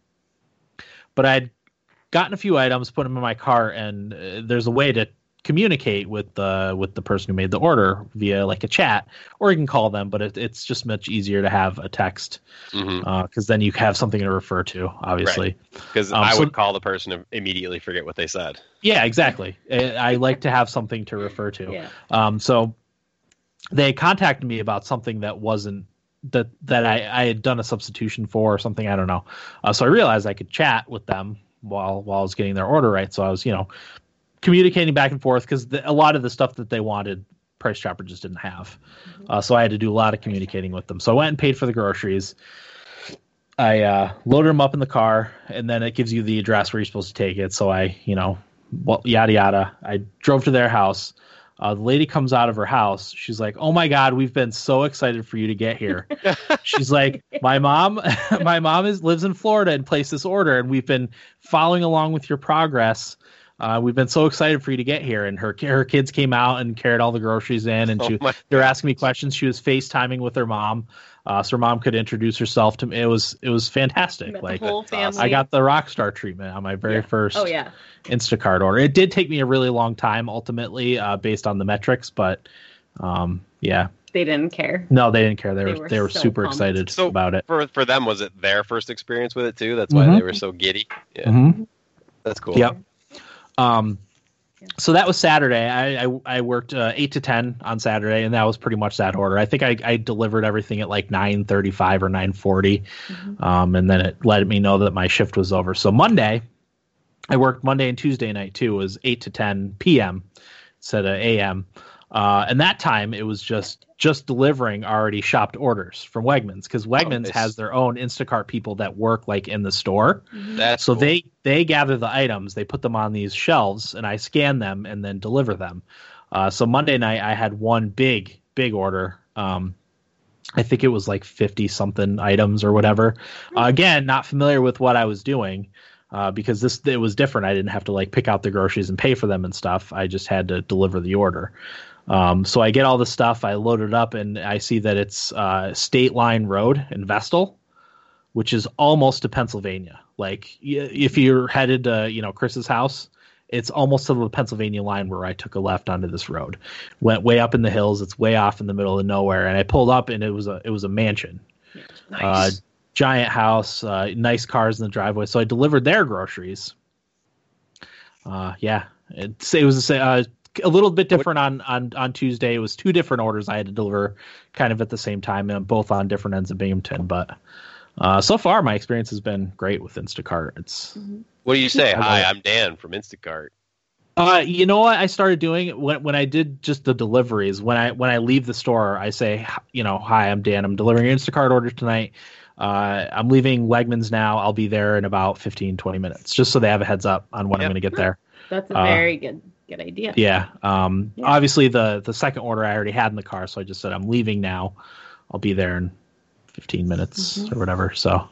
but I'd gotten a few items, put them in my cart, and uh, there's a way to communicate with the with the person who made the order via like a chat or you can call them but it, it's just much easier to have a text because then you have something to refer to obviously Because Um, I so- would call the person and immediately forget what they said. yeah exactly I, I like to have something to refer to Yeah. um so they contacted me about something that wasn't that that I, I had done a substitution for or something i don't know. Uh, so i realized i could chat with them while while i was getting their order right? So i was you know communicating back and forth because a lot of the stuff that they wanted price chopper just didn't have. Uh, so i had to do a lot of communicating with them. So i went and paid for the groceries. I uh, loaded them up in the car and then it gives you the address where you're supposed to take it. So i you know well, yada yada. I drove to their house uh, the lady comes out of her house. She's like, "Oh my god, we've been so excited for you to get here." She's like, "My mom, my mom is lives in Florida and placed this order, and we've been following along with your progress. Uh, we've been so excited for you to get here." And her her kids came out and carried all the groceries in, and Oh she they're asking me questions. She was FaceTiming with her mom, uh, so her mom could introduce herself to me. It was it was fantastic. Met Like whole That's awesome. family. I got the rock star treatment on my very Yeah. first Oh yeah. Instacart order. It did take me a really long time ultimately, uh, based on the metrics, but um, yeah, They didn't care. no, they didn't care. They, They were were they were so super pumped. excited So- about it. For for them, was it their first experience with it too? That's why Mhm. they were so giddy. Yeah, Mhm. that's cool. Yep. Um, Yeah. so that was Saturday. I I, I worked uh, eight to ten on Saturday, and that was pretty much that order. I think I, I delivered everything at like nine thirty five or nine Mhm. um, and then it let me know that my shift was over. So Monday, I worked Monday and Tuesday night too. It was eight to ten p.m. instead of a.m. Uh, and that time it was just just delivering already shopped orders from Wegmans because Wegmans nice. has their own Instacart people that work like in the store. That's So cool. they they gather the items, they put them on these shelves, and I scan them and then deliver them. Uh, so Monday night I had one big big order. Um, I think it was like fifty something items or whatever. Uh, again, not familiar with what I was doing. Uh, because this it was different. I didn't have to like pick out the groceries and pay for them and stuff. I just had to deliver the order. Um, so I get all the stuff, I load it up, and I see that it's uh, State Line Road in Vestal, which is almost to Pennsylvania. Like if you're headed to you know Chris's house, it's almost to the Pennsylvania line where I took a left onto this road. Went way up in the hills. It's way off in the middle of nowhere, and I pulled up, and it was a it was a mansion nice. uh, giant house, uh, nice cars in the driveway. So I delivered their groceries. Uh, yeah, it's, it was a, uh, a little bit different on, on, on Tuesday. It was two different orders I had to deliver kind of at the same time, and both on different ends of Binghamton. But uh, so far, my experience has been great with Instacart. It's what do you say? Hi. I'm Dan from Instacart. Uh, you know what I started doing when when I did just the deliveries. When I when I leave the store, I say, you know, hi, I'm Dan. I'm delivering an Instacart order tonight. Uh, I'm leaving Wegmans now. I'll be there in about 15, 20 minutes, just so they have a heads up on when I'm going to get there. That's a Uh, very good good idea. Yeah. Um. Yeah. Obviously, the the second order I already had in the car, so I just said I'm leaving now. I'll be there in 15 minutes Mhm. or whatever. So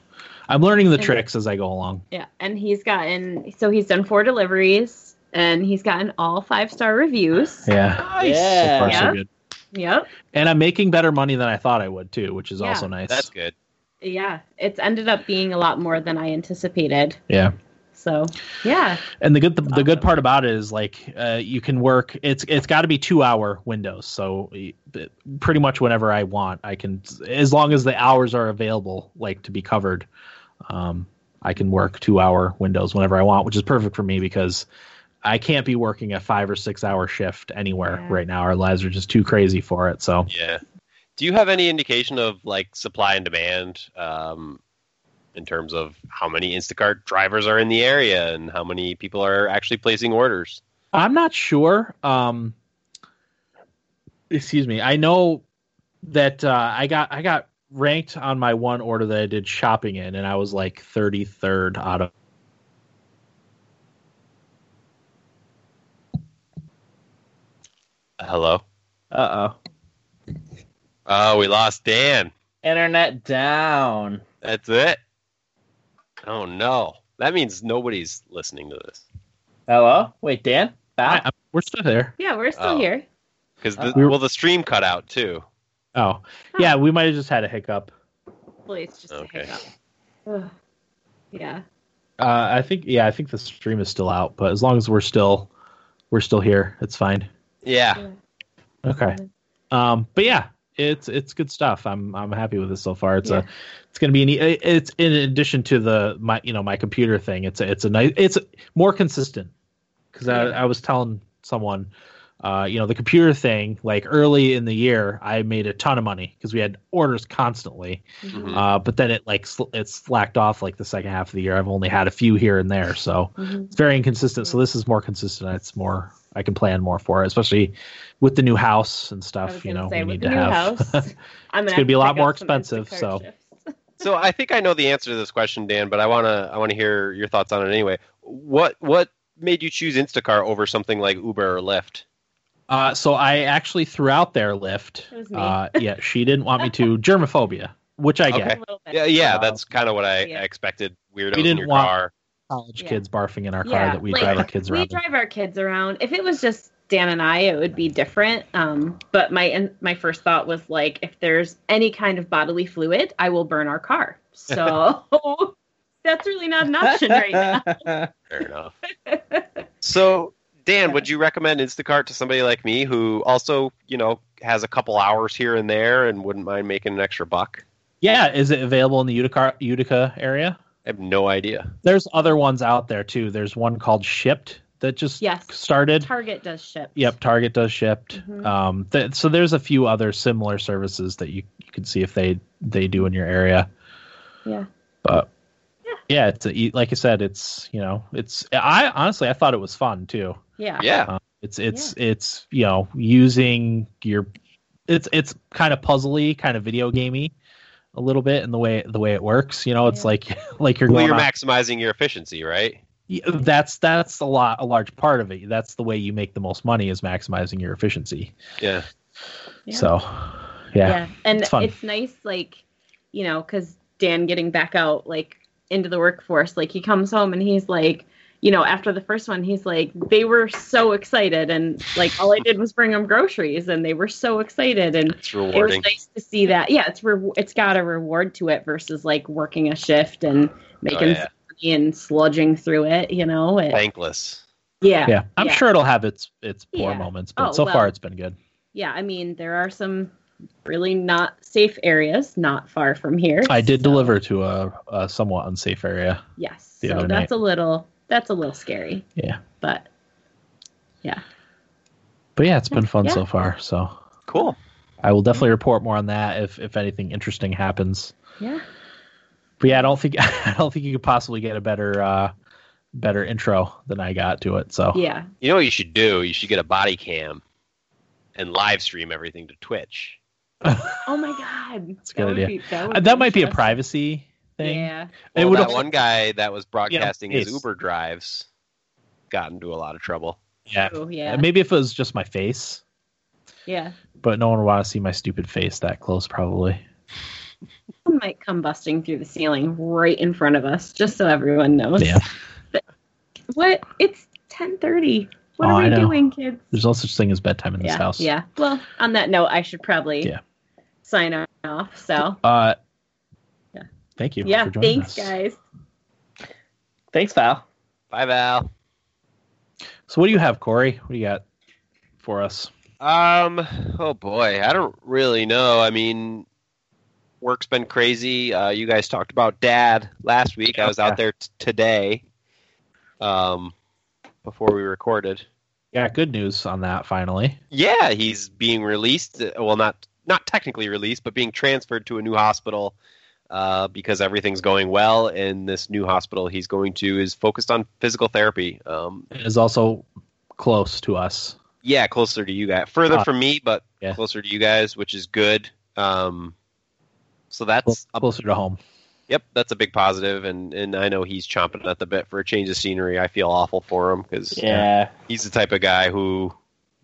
I'm learning the And- tricks as I go along. Yeah, and he's gotten so he's done four deliveries and he's gotten all five star reviews. Yeah. Nice. So Yeah. far, so good. Yep. And I'm making better money than I thought I would too, which is Yeah. also nice. That's good. Yeah, it's ended up being a lot more than I anticipated. yeah. So, yeah. And the good the, the good part about it is like uh, you can work. It's it's got to be two hour windows. So pretty much whenever I want, I can as long as the hours are available, like to be covered. Um, I can work two hour windows whenever I want, which is perfect for me because I can't be working a five or six hour shift anywhere Yeah. right now. Our lives are just too crazy for it. So Yeah. Do you have any indication of like supply and demand um, in terms of how many Instacart drivers are in the area and how many people are actually placing orders? I'm not sure. Um, excuse me. I know that uh, I got I got ranked on my one order that I did shopping in, and I was like 33rd out of. Hello. Uh oh. Oh, we lost Dan. Internet down. That's it. Oh no, that means nobody's listening to this Hello? Wait, Dan? Back? I- we're still there. Yeah, we're still Oh. here. because the well the stream cut out too. Oh, yeah, we might have just had a hiccup. Hopefully, it's just Okay. a hiccup. Ugh. Yeah. Uh, I think yeah, I think the stream is still out, but as long as we're still we're still here, it's fine. Yeah. Okay. Um, but yeah, it's it's good stuff. I'm I'm happy with it so far. It's Yeah. a it's going to be an, it's in addition to the my you know my computer thing. It's a, it's a nice it's more consistent because I. I was telling someone. Uh, you know the computer thing. Like early in the year, I made a ton of money because we had orders constantly. Mhm. Uh, but then it like sl- it slacked off like the second half of the year. I've only had a few here and there, so Mhm. it's very inconsistent. So this is more consistent. It's more I can plan more for it, especially with the new house and stuff. You know, say, we need to new have. house, I'm It's gonna, gonna be a lot more expensive, so- So I think I know the answer to this question, Dan, but I wanna I wanna hear your thoughts on it anyway. What what made you choose Instacart over something like Uber or Lyft? uh, so I actually threw out their Lyft. It was me. Uh, yeah, she didn't want me to germophobia, which I get. Okay. A little bit. Yeah, yeah, Uh, that's kind of what I yeah. expected. Weirdos We in didn't your want- car. College Yeah. kids barfing in our car Yeah, that we like, drive our kids around. in. drive our kids around. If it was just Dan and I, it would be different. Um, but my and my first thought was like, if there's any kind of bodily fluid, I will burn our car. So that's really not an option right now. Fair enough. so, Dan, would you recommend Instacart to somebody like me who also, you know, has a couple hours here and there and wouldn't mind making an extra buck? Yeah, is it available in the Utica Utica area? I have no idea. There's other ones out there too. There's one called Shipt that just Yes. started. Target does Shipt. Yep, Target does Shipt. Mhm. Um, th- so there's a few other similar services that you you can see if they they do in your area. Yeah. But Yeah. yeah, it's a, like I said, it's you know, it's I honestly I thought it was fun too. Yeah. Yeah. Uh, it's it's it's you know using your it's it's kind of puzzly, kind of video gamey a little bit in the way the way it works. You know, it's Yeah. like like you're Well, going you're on- maximizing your efficiency, right? Yeah, that's that's a lot a large part of it. That's the way you make the most money is maximizing your efficiency. Yeah. Yeah. So, yeah. and it's fun. it's nice like you know because dan getting back out like into the workforce like he comes home and he's like you know after the first one he's like they were so excited and like all i did was bring them groceries and they were so excited and It's it was nice to see that yeah it's re- it's got a reward to it versus like working a shift and oh, making Oh, yeah. money and sludging through it you know it, Thankless. yeah Yeah, I'm Yeah. sure it'll have its its poor Yeah. moments, but Oh, so well. far it's been good. yeah i mean there are some really not safe areas not far from here I did so- deliver to a, a somewhat unsafe area. Yes. so other that's a little that's a little scary. Yeah. But yeah. But yeah, it's been fun Yeah. so far. So Cool. I will definitely report more on that if if anything interesting happens. yeah. But yeah, I don't think I don't think you could possibly get a better uh better intro than I got to it. So Yeah. You know what you should do? You should get a body cam and live stream everything to Twitch. Oh my god. That's a good That would idea. be- that, Uh, that might be a privacy thing. Yeah. It Well, would that also- one guy that was broadcasting his. Uber drives got into a lot of trouble. Yeah. True, yeah. Maybe if it was just my face, Yeah. but no one would want to see my stupid face that close, probably. Someone might come busting through the ceiling right in front of us, just so everyone knows. Yeah. What? It's ten thirty. What Oh, are I we doing, kids? There's no such thing as bedtime in this house. Yeah. Well, on that note, I should probably Yeah. sign off. So Uh, Yeah. Thank you. yeah. for Thanks, us. guys. Thanks, Val. Bye, Val. So, what do you have, Corey? What do you got for us? Um. Oh boy, I don't really know. I mean, work's been crazy. Uh, you guys talked about Dad last week. I was Yeah. out there t- today. Um, before we recorded. Yeah, good news on that. Finally, Yeah, he's being released. uh, Well, not not technically released, but being transferred to a new hospital uh, because everything's going well. in this new hospital he's going to is focused on physical therapy. Um, it is also close to us. yeah, closer to you guys, further Ah, from me, but yeah. closer to you guys, which is good. Um, so that's a, closer to home. yep, that's a big positive, and and I know he's chomping at the bit for a change of scenery. I feel awful for him because Yeah. he's the type of guy who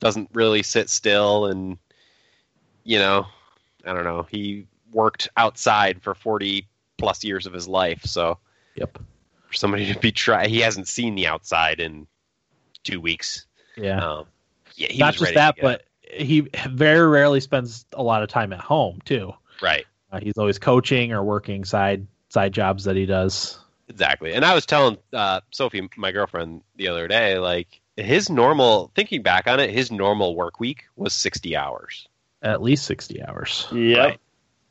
doesn't really sit still, and you know, I don't know. He worked outside for forty plus years of his life, so Yep. for somebody to be try, he hasn't seen the outside in two weeks. Yeah. Um, yeah, he Not was just ready that, to get but he very rarely spends a lot of time at home too. right. Uh, he's always coaching or working side side jobs that he does. Exactly. And I was telling uh, Sophie, my girlfriend, the other day, like his normal, thinking back on it, his normal work week was 60 hours. At least sixty hours. Yep. Right.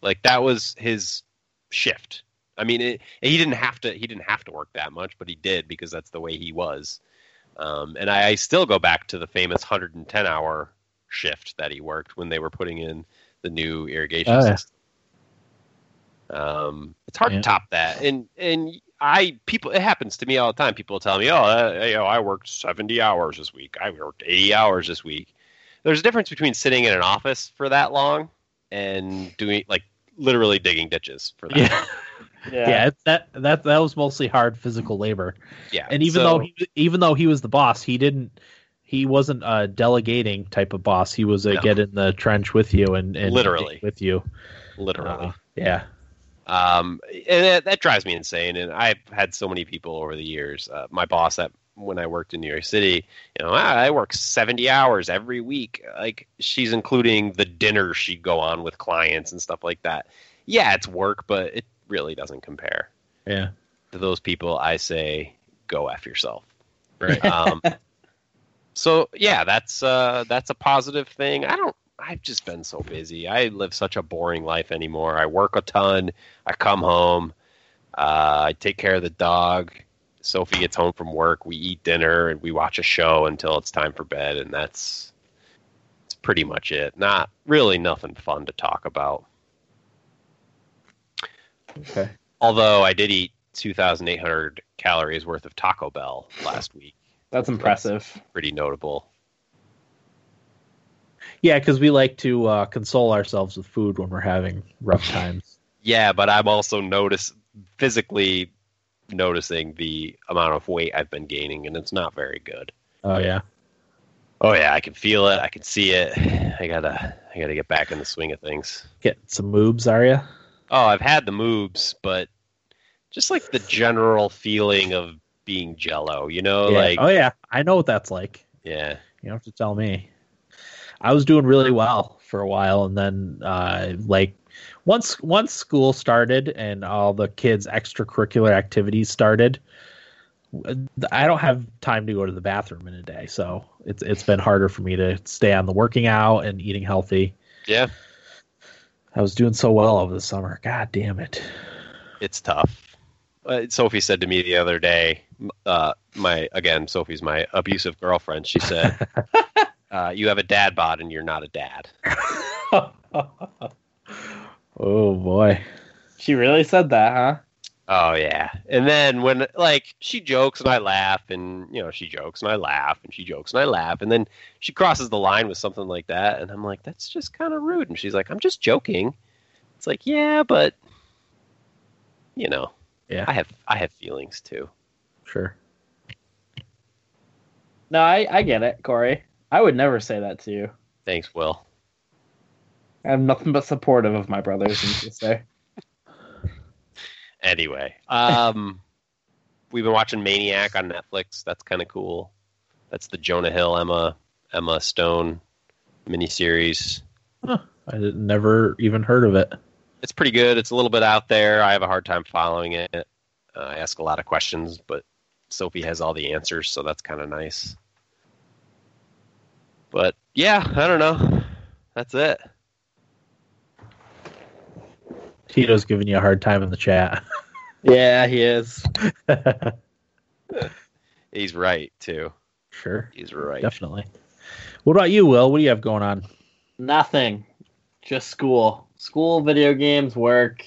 Like that was his shift. I mean, it, he didn't have to. He didn't have to work that much, but he did because that's the way he was. Um, and I, I still go back to the famous 110 hour shift that he worked when they were putting in the new irrigation Oh, yeah. system. Um, it's hard Yeah. to top that, and and I people it happens to me all the time. People tell me, "Oh, uh, you know, I worked 70 hours this week. I worked 80 hours this week." There's a difference between sitting in an office for that long and doing like literally digging ditches for that. Yeah. Yeah. Yeah, that that that was mostly hard physical labor. Yeah. And even so- though he, even though he was the boss, he didn't he wasn't a delegating type of boss. He was a No. get in the trench with you and, and Literally. with you. literally. Uh, yeah. Um, and that, that drives me insane. And I've had so many people over the years. Uh, my boss at when I worked in New York City, you know, "Ah, I work seventy hours every week. Like she's including the dinner she'd go on with clients and stuff like that. Yeah, it's work, but it really doesn't compare Yeah. to those people. I say, go f yourself. Right. Um, so yeah, that's uh, that's a positive thing. I don't. I've just been so busy. I live such a boring life anymore. I work a ton. I come home. Uh, I take care of the dog. Sophie gets home from work. We eat dinner and we watch a show until it's time for bed, and that's that's pretty much it. Not really nothing fun to talk about. Okay. Although I did eat 2,800 calories worth of Taco Bell last week. That's impressive. Pretty notable. Yeah, because we like to uh, console ourselves with food when we're having rough times. Yeah, but I'm also notice physically noticing the amount of weight I've been gaining, and it's not very good. Oh yeah. Oh yeah, I can feel it. I can see it. I gotta, I gotta get back in the swing of things. Get some moobs, are you? Oh, I've had the moves, but just like the general feeling of being Jello, you know, yeah. like oh yeah, I know what that's like. yeah, You don't have to tell me. I was doing really well for a while, and then uh, like once once school started and all the kids' extracurricular activities started, I don't have time to go to the bathroom in a day, so it's it's been harder for me to stay on the working out and eating healthy. yeah, I was doing so well over the summer. God damn it! it's tough. Uh, Sophie said to me the other day, uh, my again, Sophie's my abusive girlfriend. She said, uh, "You have a dad bod, and you're not a dad." oh boy. She really said that, huh? Oh yeah. And then when like she jokes and I laugh and you know she jokes and I laugh and she jokes and I laugh and then she crosses the line with something like that and I'm like that's just kind of rude and she's like I'm just joking. It's like yeah, but you know, Yeah, I have I have feelings too. sure. No, I, I get it, Corey. I would never say that to you. Thanks, Will. I'm nothing but supportive of my brothers and sister. Anyway, um we've been watching Maniac on Netflix. That's kind of cool. That's the Jonah Hill Emma Emma Stone miniseries. I never even heard of it. it's pretty good. It's a little bit out there. I have a hard time following it. Uh, I ask a lot of questions, but Sophie has all the answers, so that's kind of nice. But yeah, I don't know. That's it. Tito's giving you a hard time in the chat. Yeah, he is. He's right too. sure, He's right. definitely. What about you, Will? What do you have going on? Nothing. Just school. School, video games, work.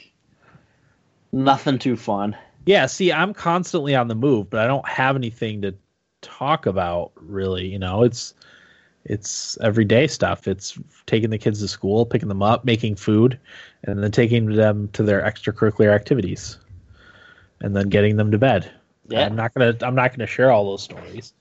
Nothing too fun. Yeah, see, I'm constantly on the move, but I don't have anything to talk about really. You know, it's It's everyday stuff. It's taking the kids to school, picking them up, making food, and then taking them to their extracurricular activities, and then getting them to bed. Yeah. I'm not gonna. I'm not gonna share all those stories.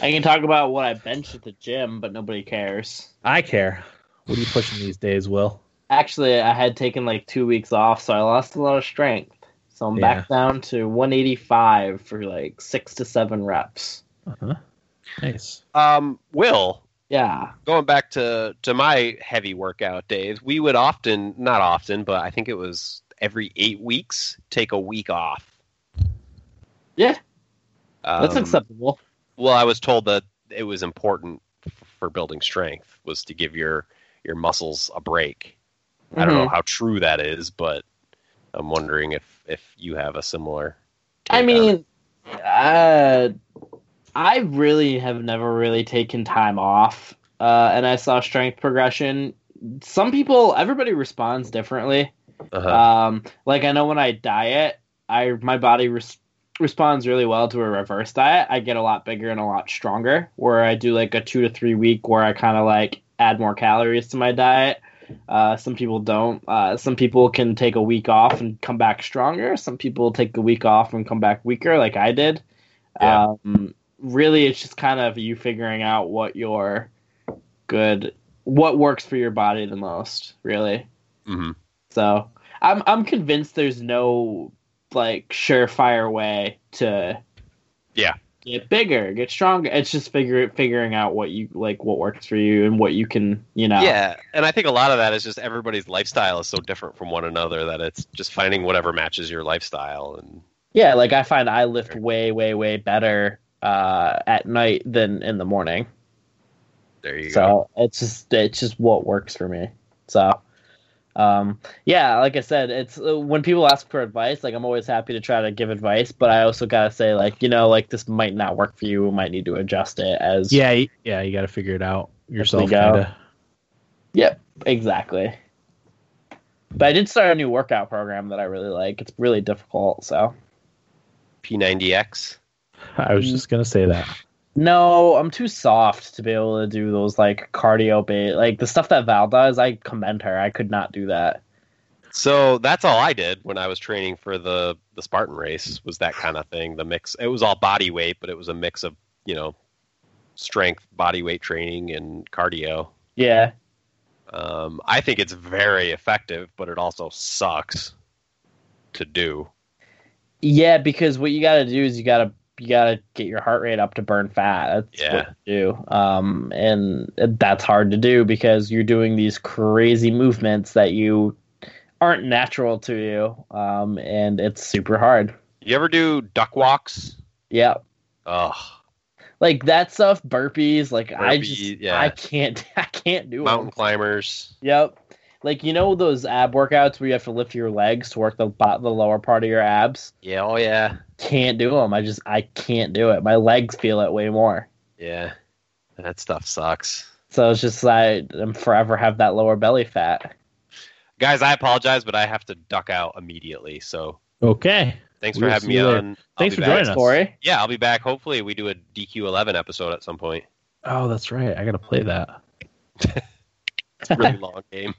I can talk about what I bench at the gym, but nobody cares. I care. What are you pushing these days, Will? Actually, I had taken like two weeks off, so I lost a lot of strength. So I'm Yeah. back down to 185 for like six to seven reps. Uh-huh. Nice. Um, Will, Yeah. going back to to my heavy workout days, we would often, not often, but I think it was every eight weeks, take a week off. Yeah. That's Um, acceptable. Well, I was told that it was important for building strength was to give your your muscles a break. I don't know Mhm. how true that is, but I'm wondering if if you have a similar. I take on mean, uh, I really have never really taken time off, uh, and I saw strength progression. Some people, everybody responds differently. Uh-huh. Um, like I know when I diet, I my body res- responds really well to a reverse diet. I get a lot bigger and a lot stronger. Where I do like a two to three week where I kind of like add more calories to my diet. Uh, some people don't. Uh, some people can take a week off and come back stronger. Some people take a week off and come back weaker, like I did. Yeah. Um, really, it's just kind of you figuring out what your good, what works for your body the most. Really. Mhm. So I'm I'm convinced there's no like surefire way to Yeah. get bigger, get stronger. It's just figure figuring out what you like, what works for you, and what you can, you know. Yeah, and I think a lot of that is just everybody's lifestyle is so different from one another that it's just finding whatever matches your lifestyle. And Yeah, like I find I lift way, way, way better uh, at night than in the morning. there you go. So it's just it's just what works for me. So um yeah, like I said, it's uh, when people ask for advice, like I'm always happy to try to give advice, but I also got to say like, you know, like this might not work for you, we might need to adjust it as Yeah, yeah. You got to figure it out yourself. go. Kinda. Yep, exactly. But I did start a new workout program that I really like. It's really difficult, so P90X. I was just gonna say that. No, I'm too soft to be able to do those like cardio bait. Like the stuff that Val does, I commend her. I could not do that. So that's all I did when I was training for the the Spartan race was that kind of thing. The mix. It was all body weight, but it was a mix of you know strength, body weight training, and cardio. Yeah. Um, I think it's very effective, but it also sucks to do. Yeah, because what you got to do is you got to you got to get your heart rate up to burn fat. That's Yeah. what you do. Um, and that's hard to do because you're doing these crazy movements that you aren't natural to you. Um, and it's super hard. You ever do duck walks? Yeah. Ugh. Like that stuff, burpees. Like I just, yeah. I can't, I can't do it. Mountain climbers. Yep. Like you know those ab workouts where you have to lift your legs to work the the lower part of your abs. Yeah. Oh yeah. Can't do them. I just, I can't do it. My legs feel it way more. Yeah. That stuff sucks. So it's just I am forever have that lower belly fat. Guys, I apologize, but I have to duck out immediately. So Okay. thanks We'll for having me you later. on. I'll Thanks be for back. joining us. Corey. Yeah, I'll be back. Hopefully, we do a DQ11 episode at some point. Oh, that's right. I gotta play that. It's a really long game.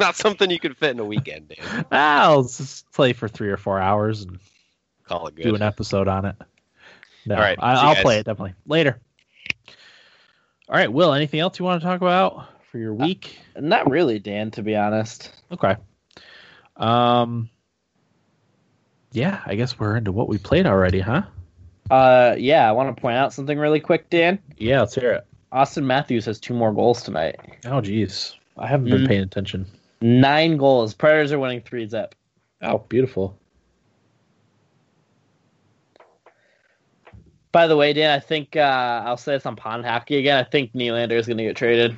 Not something you could fit in a weekend, Dan. I'll just play for three or four hours and Call it good. do an episode on it. No, All right, I, I'll guys. play it definitely later. All right, Will. Anything else you want to talk about for your week? Not really, Dan. To be honest. Okay. Um. Yeah, I guess we're into what we played already, huh? Uh, yeah. I want to point out something really quick, Dan. Yeah, let's hear it. Austin Matthews has two more goals tonight. Oh, jeez. I haven't been Mm. paying attention. Nine goals. Predators are winning three zip. Oh, beautiful. By the way, Dan, I think uh, I'll say this on Pond Hockey again. I think Nylander is going to get traded.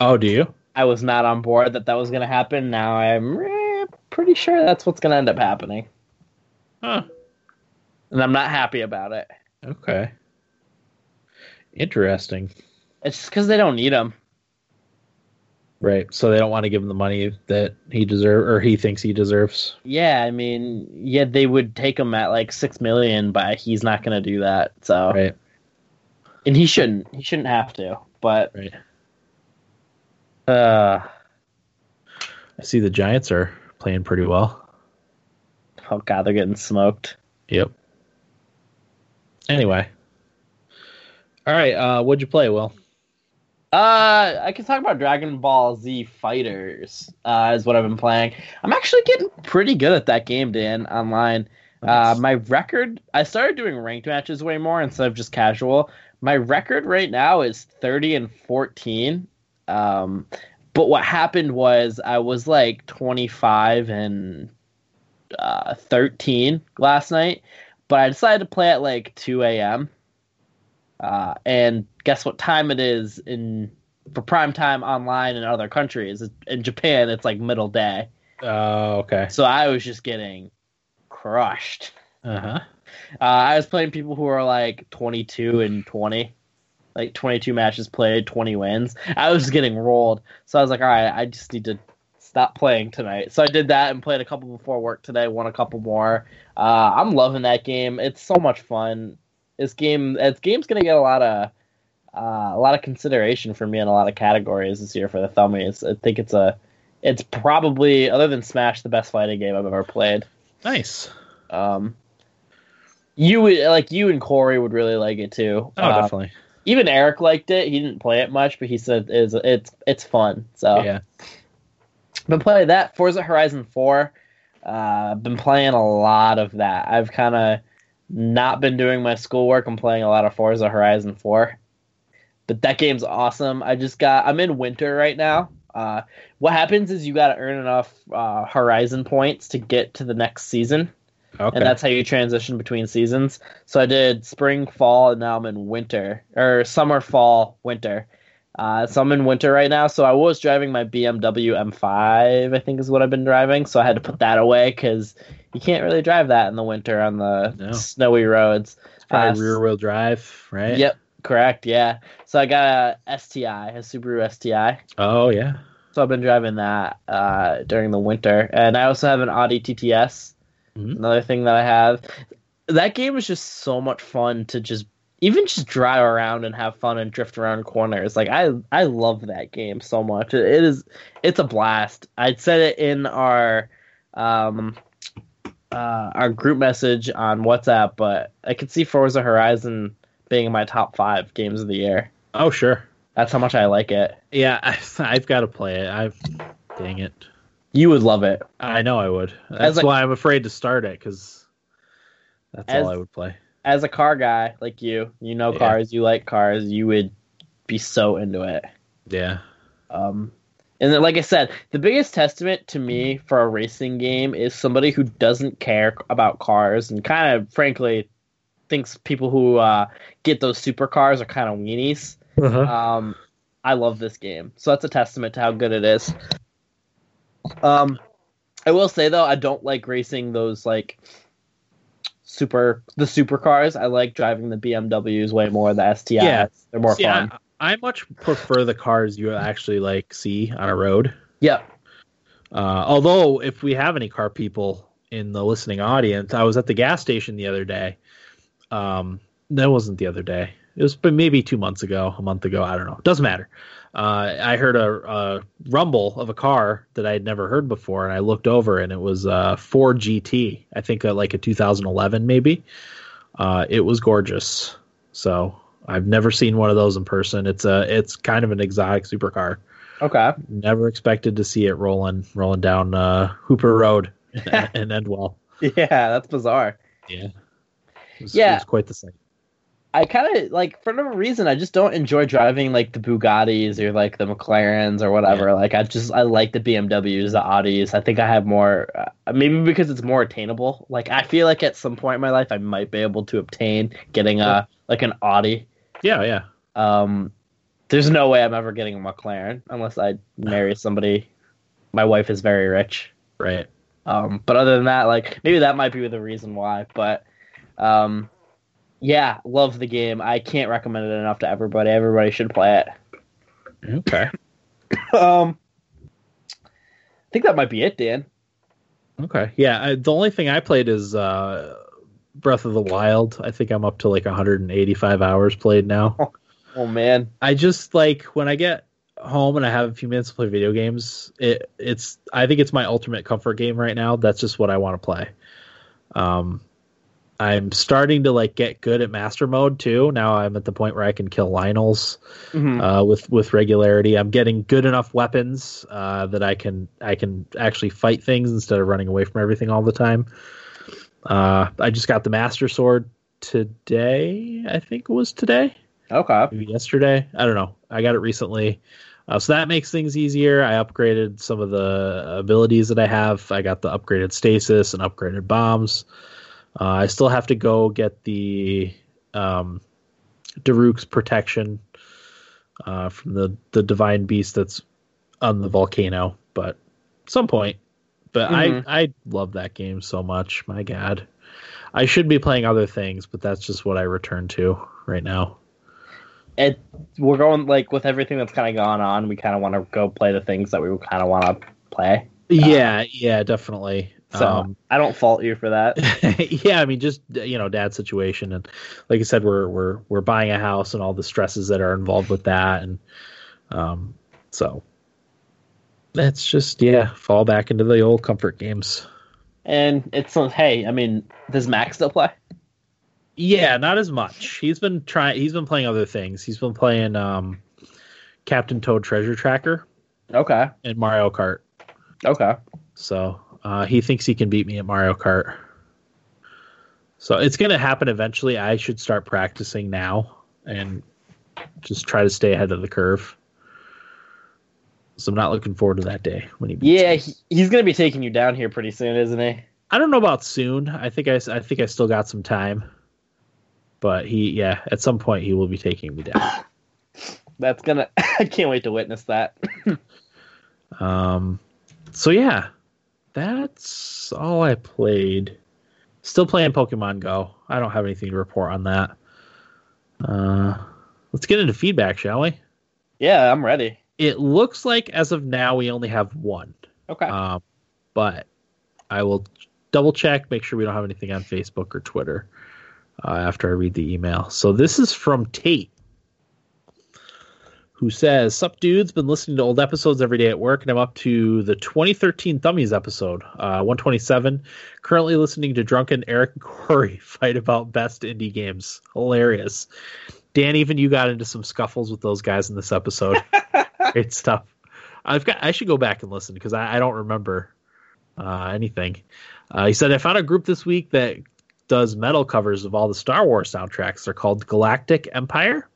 Oh, do you? I was not on board that that was going to happen. Now I'm eh, pretty sure that's what's going to end up happening, Huh. and I'm not happy about it. Okay. Interesting. It's just because they don't need him. Right. So they don't want to give him the money that he deserves or he thinks he deserves. Yeah, I mean, yeah, they would take him at like six million, but he's not going to do that. So Right. and he shouldn't. He shouldn't have to. But Right. uh, I see the Giants are playing pretty well. oh god, they're getting smoked. Yep. Anyway. All right. Uh, what'd you play, Will? Uh, I can talk about Dragon Ball Z Fighters. Uh, is what I've been playing. I'm actually getting pretty good at that game, Dan, online. Uh, my record. I started doing ranked matches way more instead of just casual. My record right now is 30 and 14. Um, but what happened was I was like 25 and uh, 13 last night, but I decided to play at like 2 a.m. Uh, and guess what time it is in for prime time online in other countries? In Japan, it's like middle day. Oh, okay. So I was just getting crushed. Uh huh. Uh, I was playing people who are like 22 and 20, like 22 matches played, 20 wins. I was getting rolled. So I was like, all right, I just need to stop playing tonight. So I did that and played a couple before work today, won a couple more. Uh, I'm loving that game. It's so much fun. This game, this game's gonna get a lot of uh, a lot of consideration for me in a lot of categories this year for the Thummies. I think it's a, it's probably other than Smash the best fighting game I've ever played. Nice. Um, you would like you and Corey would really like it too. Oh, Uh, definitely. Even Eric liked it. He didn't play it much, but he said it's it's it's fun. So Yeah. been playing that. Forza Horizon Four. Uh, been playing a lot of that. I've kind of not been doing my schoolwork. I'm playing a lot of Forza Horizon Four. But that game's awesome. I just got. I'm in winter right now. Uh, what happens is you got to earn enough uh, Horizon points to get to the next season Okay. and that's how you transition between seasons. So I did spring, fall, and now I'm in winter or summer, fall, winter. Uh, so I'm in winter right now. So I was driving my BMW M5, I think is what I've been driving. So I had to put that away because you can't really drive that in the winter on the No. snowy roads. Probably Uh, rear wheel drive, right? Yep, correct. Yeah. So I got a STI, a Subaru STI. Oh, yeah. So I've been driving that uh, during the winter, and I also have an Audi TTS. Mhm. Another thing that I have. That game is just so much fun to just even just drive around and have fun and drift around corners. Like I I love that game so much. It, it is it's a blast. I said it in our um uh, our group message on WhatsApp, but I could see Forza Horizon being in my top five games of the year. Oh, sure. That's how much I like it. Yeah, I, I've got to play it. I've. Dang it. You would love it. I know I would. That's like- why I'm afraid to start it because that's As- all I would play. As a car guy like you, you know Yeah. cars, you like cars, you would be so into it. Yeah. Um, and then, like I said, the biggest testament to me for a racing game is somebody who doesn't care about cars and kind of, frankly, thinks people who uh, get those supercars are kind of weenies. Um, I love this game, so that's a testament to how good it is. Um, I will say though, I don't like racing those like super the supercars. I like driving the BMWs way more. The STIs, Yeah. they're more See, fun. I, I much prefer the cars you actually like see on a road. Yep. Uh, although, if we have any car people in the listening audience, I was at the gas station the other day. Um, that wasn't the other day. It was maybe two months ago, a month ago. I don't know. Doesn't matter. Uh, I heard a, a rumble of a car that I had never heard before, and I looked over, and it was a Ford GT. I think uh, like a 2011, maybe. Uh, it was gorgeous. So I've never seen one of those in person. It's a it's kind of an exotic supercar Okay. never expected to see it rolling rolling down uh, Hooper Road in Endwell. Yeah, that's bizarre. Yeah, it was, Yeah. it was quite the sight. I kind of like for no reason I just don't enjoy driving like the Bugattis or like the McLarens or whatever. Like I just I like the BMWs, the Audis. I think I have more uh, maybe because it's more attainable. Like I feel like at some point in my life I might be able to obtain getting a like an Audi. Yeah, yeah, Um there's no way I'm ever getting a McLaren unless I marry somebody my wife is very rich. right. Um, but other than that, like maybe that might be the reason why. But um, yeah, love the game. I can't recommend it enough to everybody. Everybody should play it. Okay, Um, I think that might be it, Dan. okay, yeah. I, the only thing I played is uh, Breath of the Wild. I think I'm up to like 185 hours played now. Oh man. I just like when I get home and I have a few minutes to play video games. It it's I think it's my ultimate comfort game right now. That's just what I want to play. Um, I'm starting to like get good at master mode too. Now I'm at the point where I can kill Lynels Mhm. uh, with with regularity. I'm getting good enough weapons uh, that I can I can actually fight things instead of running away from everything all the time. Uh, I just got the master sword today. I think it was today Okay. maybe yesterday. I don't know. I got it recently. Uh, so that makes things easier. I upgraded some of the abilities that I have. I got the upgraded stasis and upgraded bombs. Uh, I still have to go get the um, Daruk's protection uh, from the, the divine beast that's on the volcano, but some point. But Mhm. I, I love that game so much. My God. I should be playing other things, but that's just what I return to right now. It we're going like with everything that's kind of gone on. We kind of want to go play the things that we kind of want to play. Yeah, yeah, definitely. So Um, I don't fault you for that. yeah, I mean, just you know, dad's situation, and like I said, we're we're we're buying a house and all the stresses that are involved with that, and um, so that's just yeah, fall back into the old comfort games. And it's hey, I mean, does Max still play? Yeah, not as much. He's been trying. He's been playing other things. He's been playing um, Captain Toad Treasure Tracker Okay. and Mario Kart. Okay. So uh, he thinks he can beat me at Mario Kart. So it's going to happen eventually. I should start practicing now and just try to stay ahead of the curve. So I'm not looking forward to that day when he beats Yeah, he, he's gonna be taking you down here pretty soon, isn't he? I don't know about soon. I think I, I think I still got some time. But he, yeah, at some point he will be taking me down. That's gonna. I can't wait to witness that. Um, so yeah, that's all I played. Still playing Pokemon Go. I don't have anything to report on that. Uh, let's get into feedback, shall we? yeah, I'm ready. It looks like as of now we only have one. Okay. Um, but I will double check, make sure we don't have anything on Facebook or Twitter uh, after I read the email. So this is from Tate, who says, Sup, dudes, been listening to old episodes every day at work, and I'm up to the 2013 Thummies episode, uh, 127. Currently listening to Drunken Eric and Corey fight about best indie games. Hilarious. Dan, even you got into some scuffles with those guys in this episode. Great stuff. I've got. I should go back and listen because I, I don't remember uh, anything. Uh, he said I found a group this week that does metal covers of all the Star Wars soundtracks. They're called Galactic Empire,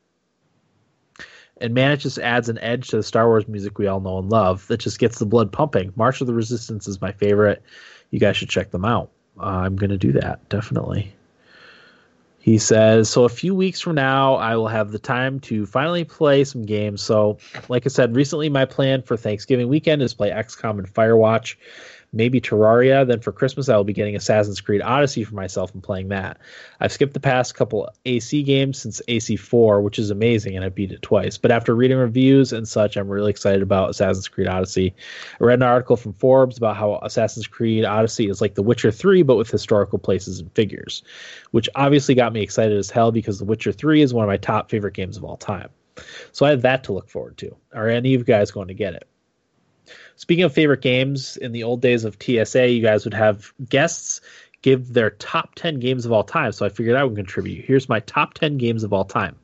and man, it just adds an edge to the Star Wars music we all know and love. That just gets the blood pumping. March of the Resistance is my favorite. You guys should check them out. Uh, I'm gonna do that definitely. He says, so a few weeks from now, I will have the time to finally play some games. So, like I said, recently my plan for Thanksgiving weekend is play XCOM and Firewatch, maybe Terraria. Then for Christmas, I will be getting Assassin's Creed Odyssey for myself and playing that. I've skipped the past couple AC games since AC4, which is amazing, and I beat it twice. But after reading reviews and such, I'm really excited about Assassin's Creed Odyssey. I read an article from Forbes about how Assassin's Creed Odyssey is like The Witcher 3, but with historical places and figures, which obviously got me excited as hell because The Witcher 3 is one of my top favorite games of all time. So I have that to look forward to. Are any of you guys going to get it? Speaking of favorite games, in the old days of TSA, you guys would have guests give their top 10 games of all time. So I figured I would contribute. Here's my top 10 games of all time.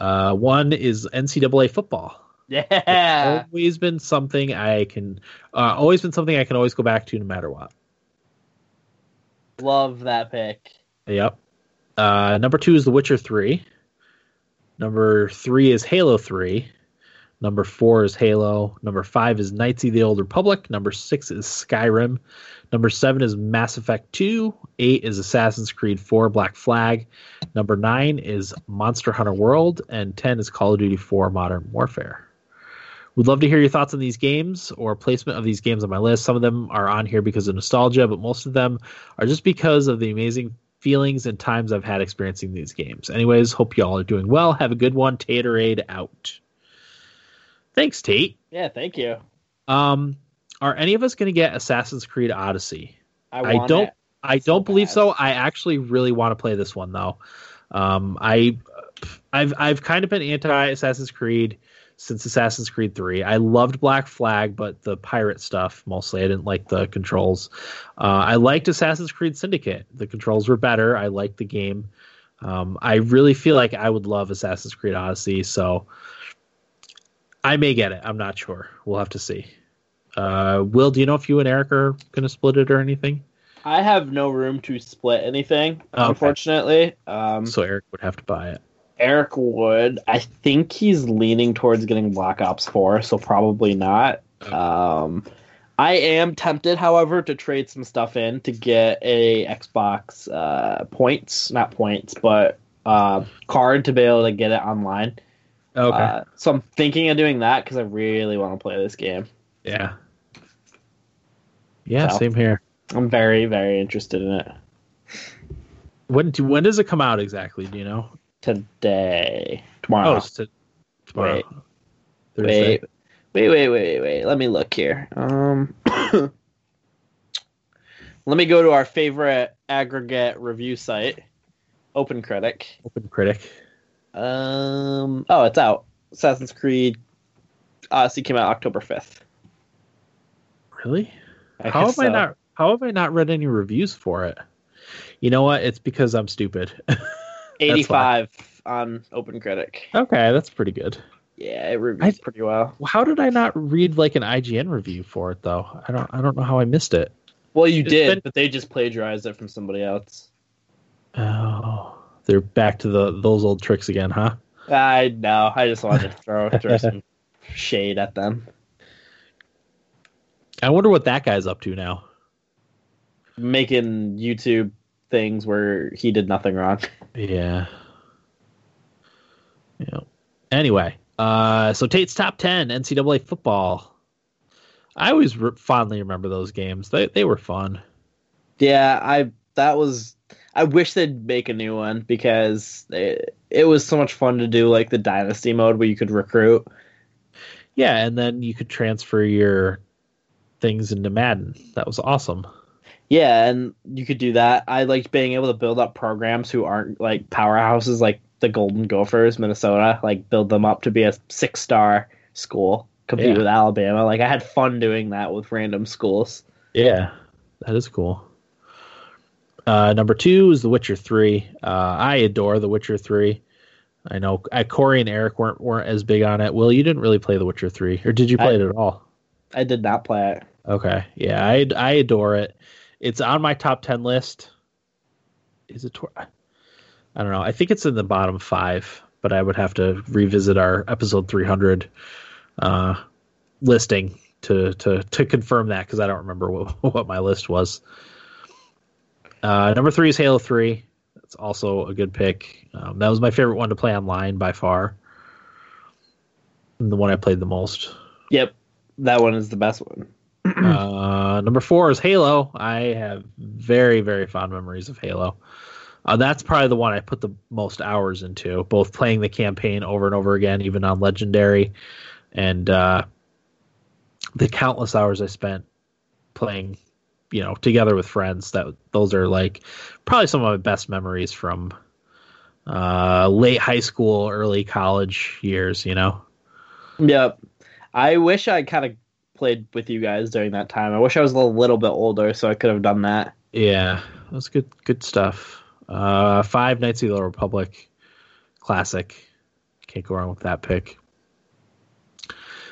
Uh, one is NCAA football. yeah. Always been something I can, uh, always been something I can always go back to no matter what. Love that pick. Yep. Uh, number two is The Witcher 3. Number three is Halo 3. Number four is Halo. Number five is Knights of the Old Republic. Number six is Skyrim. Number seven is Mass Effect 2. Eight is Assassin's Creed 4 Black Flag. Number nine is Monster Hunter World. And 10 is Call of Duty 4 Modern Warfare. We'd love to hear your thoughts on these games or placement of these games on my list. Some of them are on here because of nostalgia, but most of them are just because of the amazing feelings and times I've had experiencing these games. Anyways, hope y'all are doing well. Have a good one. Taterade out. Thanks, Tate. Yeah, thank you. Um, are any of us going to get Assassin's Creed Odyssey? I, I don't-. I don't believe so. I actually really want to play this one though. Um, I, I've I've kind of been anti Assassin's Creed since Assassin's Creed Three. I loved Black Flag, but the pirate stuff mostly. I didn't like the controls. Uh, I liked Assassin's Creed Syndicate. The controls were better. I liked the game. Um, I really feel like I would love Assassin's Creed Odyssey, so I may get it. I'm not sure. We'll have to see. Uh, Will, do you know if you and Eric are going to split it or anything? I have no room to split anything, Okay. unfortunately. Um, So Eric would have to buy it. Eric would. I think he's leaning towards getting Black Ops 4, so probably not. Okay. Um, I am tempted, however, to trade some stuff in to get a Xbox uh, points, not points, but uh, card to be able to get it online. Okay. Uh, so I'm thinking of doing that because I really want to play this game. yeah. Yeah, So. same here. I'm very, very interested in it When do, when does it come out exactly? Do you know? today, Oh, tomorrow. it's to, tomorrow. Wait. Thursday. Wait, wait, wait, wait, wait. Let me look here. Um, let me go to our favorite aggregate review site, OpenCritic. Um, oh, it's out. Assassin's Creed Odyssey came out October fifth. Really? How have I not? How have I not read any reviews for it? You know what? It's because I'm stupid. Eighty-five on OpenCritic. okay, that's pretty good. Yeah, it reviews I- pretty well. How did I not read like an IGN review for it though? I don't. I don't know how I missed it. Well, you It's did, been- but they just plagiarized it from somebody else. Oh, they're back to the those old tricks again, huh? I know. I just wanted to throw throw some shade at them. I wonder what that guy's up to now. making YouTube things where he did nothing wrong. Yeah. Yeah. Anyway, uh, so Tate's top ten NCAA football. I always re- fondly remember those games. They they were fun. Yeah, I that was. I wish they'd make a new one because it, it was so much fun to do like the dynasty mode where you could recruit. Yeah, and then you could transfer your things into Madden. That was awesome. Yeah, and you could do that. I liked being able to build up programs who aren't like powerhouses like the Golden Gophers, Minnesota, like build them up to be a six star school, compete Yeah. with Alabama. Like I had fun doing that with random schools. Yeah, that is cool. Uh, number two is The Witcher Three. Uh, I adore The Witcher Three. I know I, Corey and Eric weren't weren't as big on it. Will, you didn't really play The Witcher Three, or did you play I- it at all? I did not play it. Okay, yeah, I I adore it. It's on my top ten list. Is it? Tw- I don't know. I think it's in the bottom five, but I would have to revisit our episode three hundred uh, listing to to to confirm that because I don't remember what what my list was. Uh, number three is Halo Three. That's also a good pick. Um, that was my favorite one to play online by far. And the one I played the most. Yep, that one is the best one. uh, number four is Halo. I have very, very fond memories of Halo. Uh, that's probably the one I put the most hours into, both playing the campaign over and over again, even on Legendary, and uh, the countless hours I spent playing, you know, together with friends. That those are like probably some of my best memories from uh, late high school, early college years. You know. Yep. I wish I kind of played with you guys during that time. I wish I was a little bit older so I could have done that. Yeah, that's good. Good stuff. Uh, five Knights of the Republic, classic. Can't go wrong with that pick.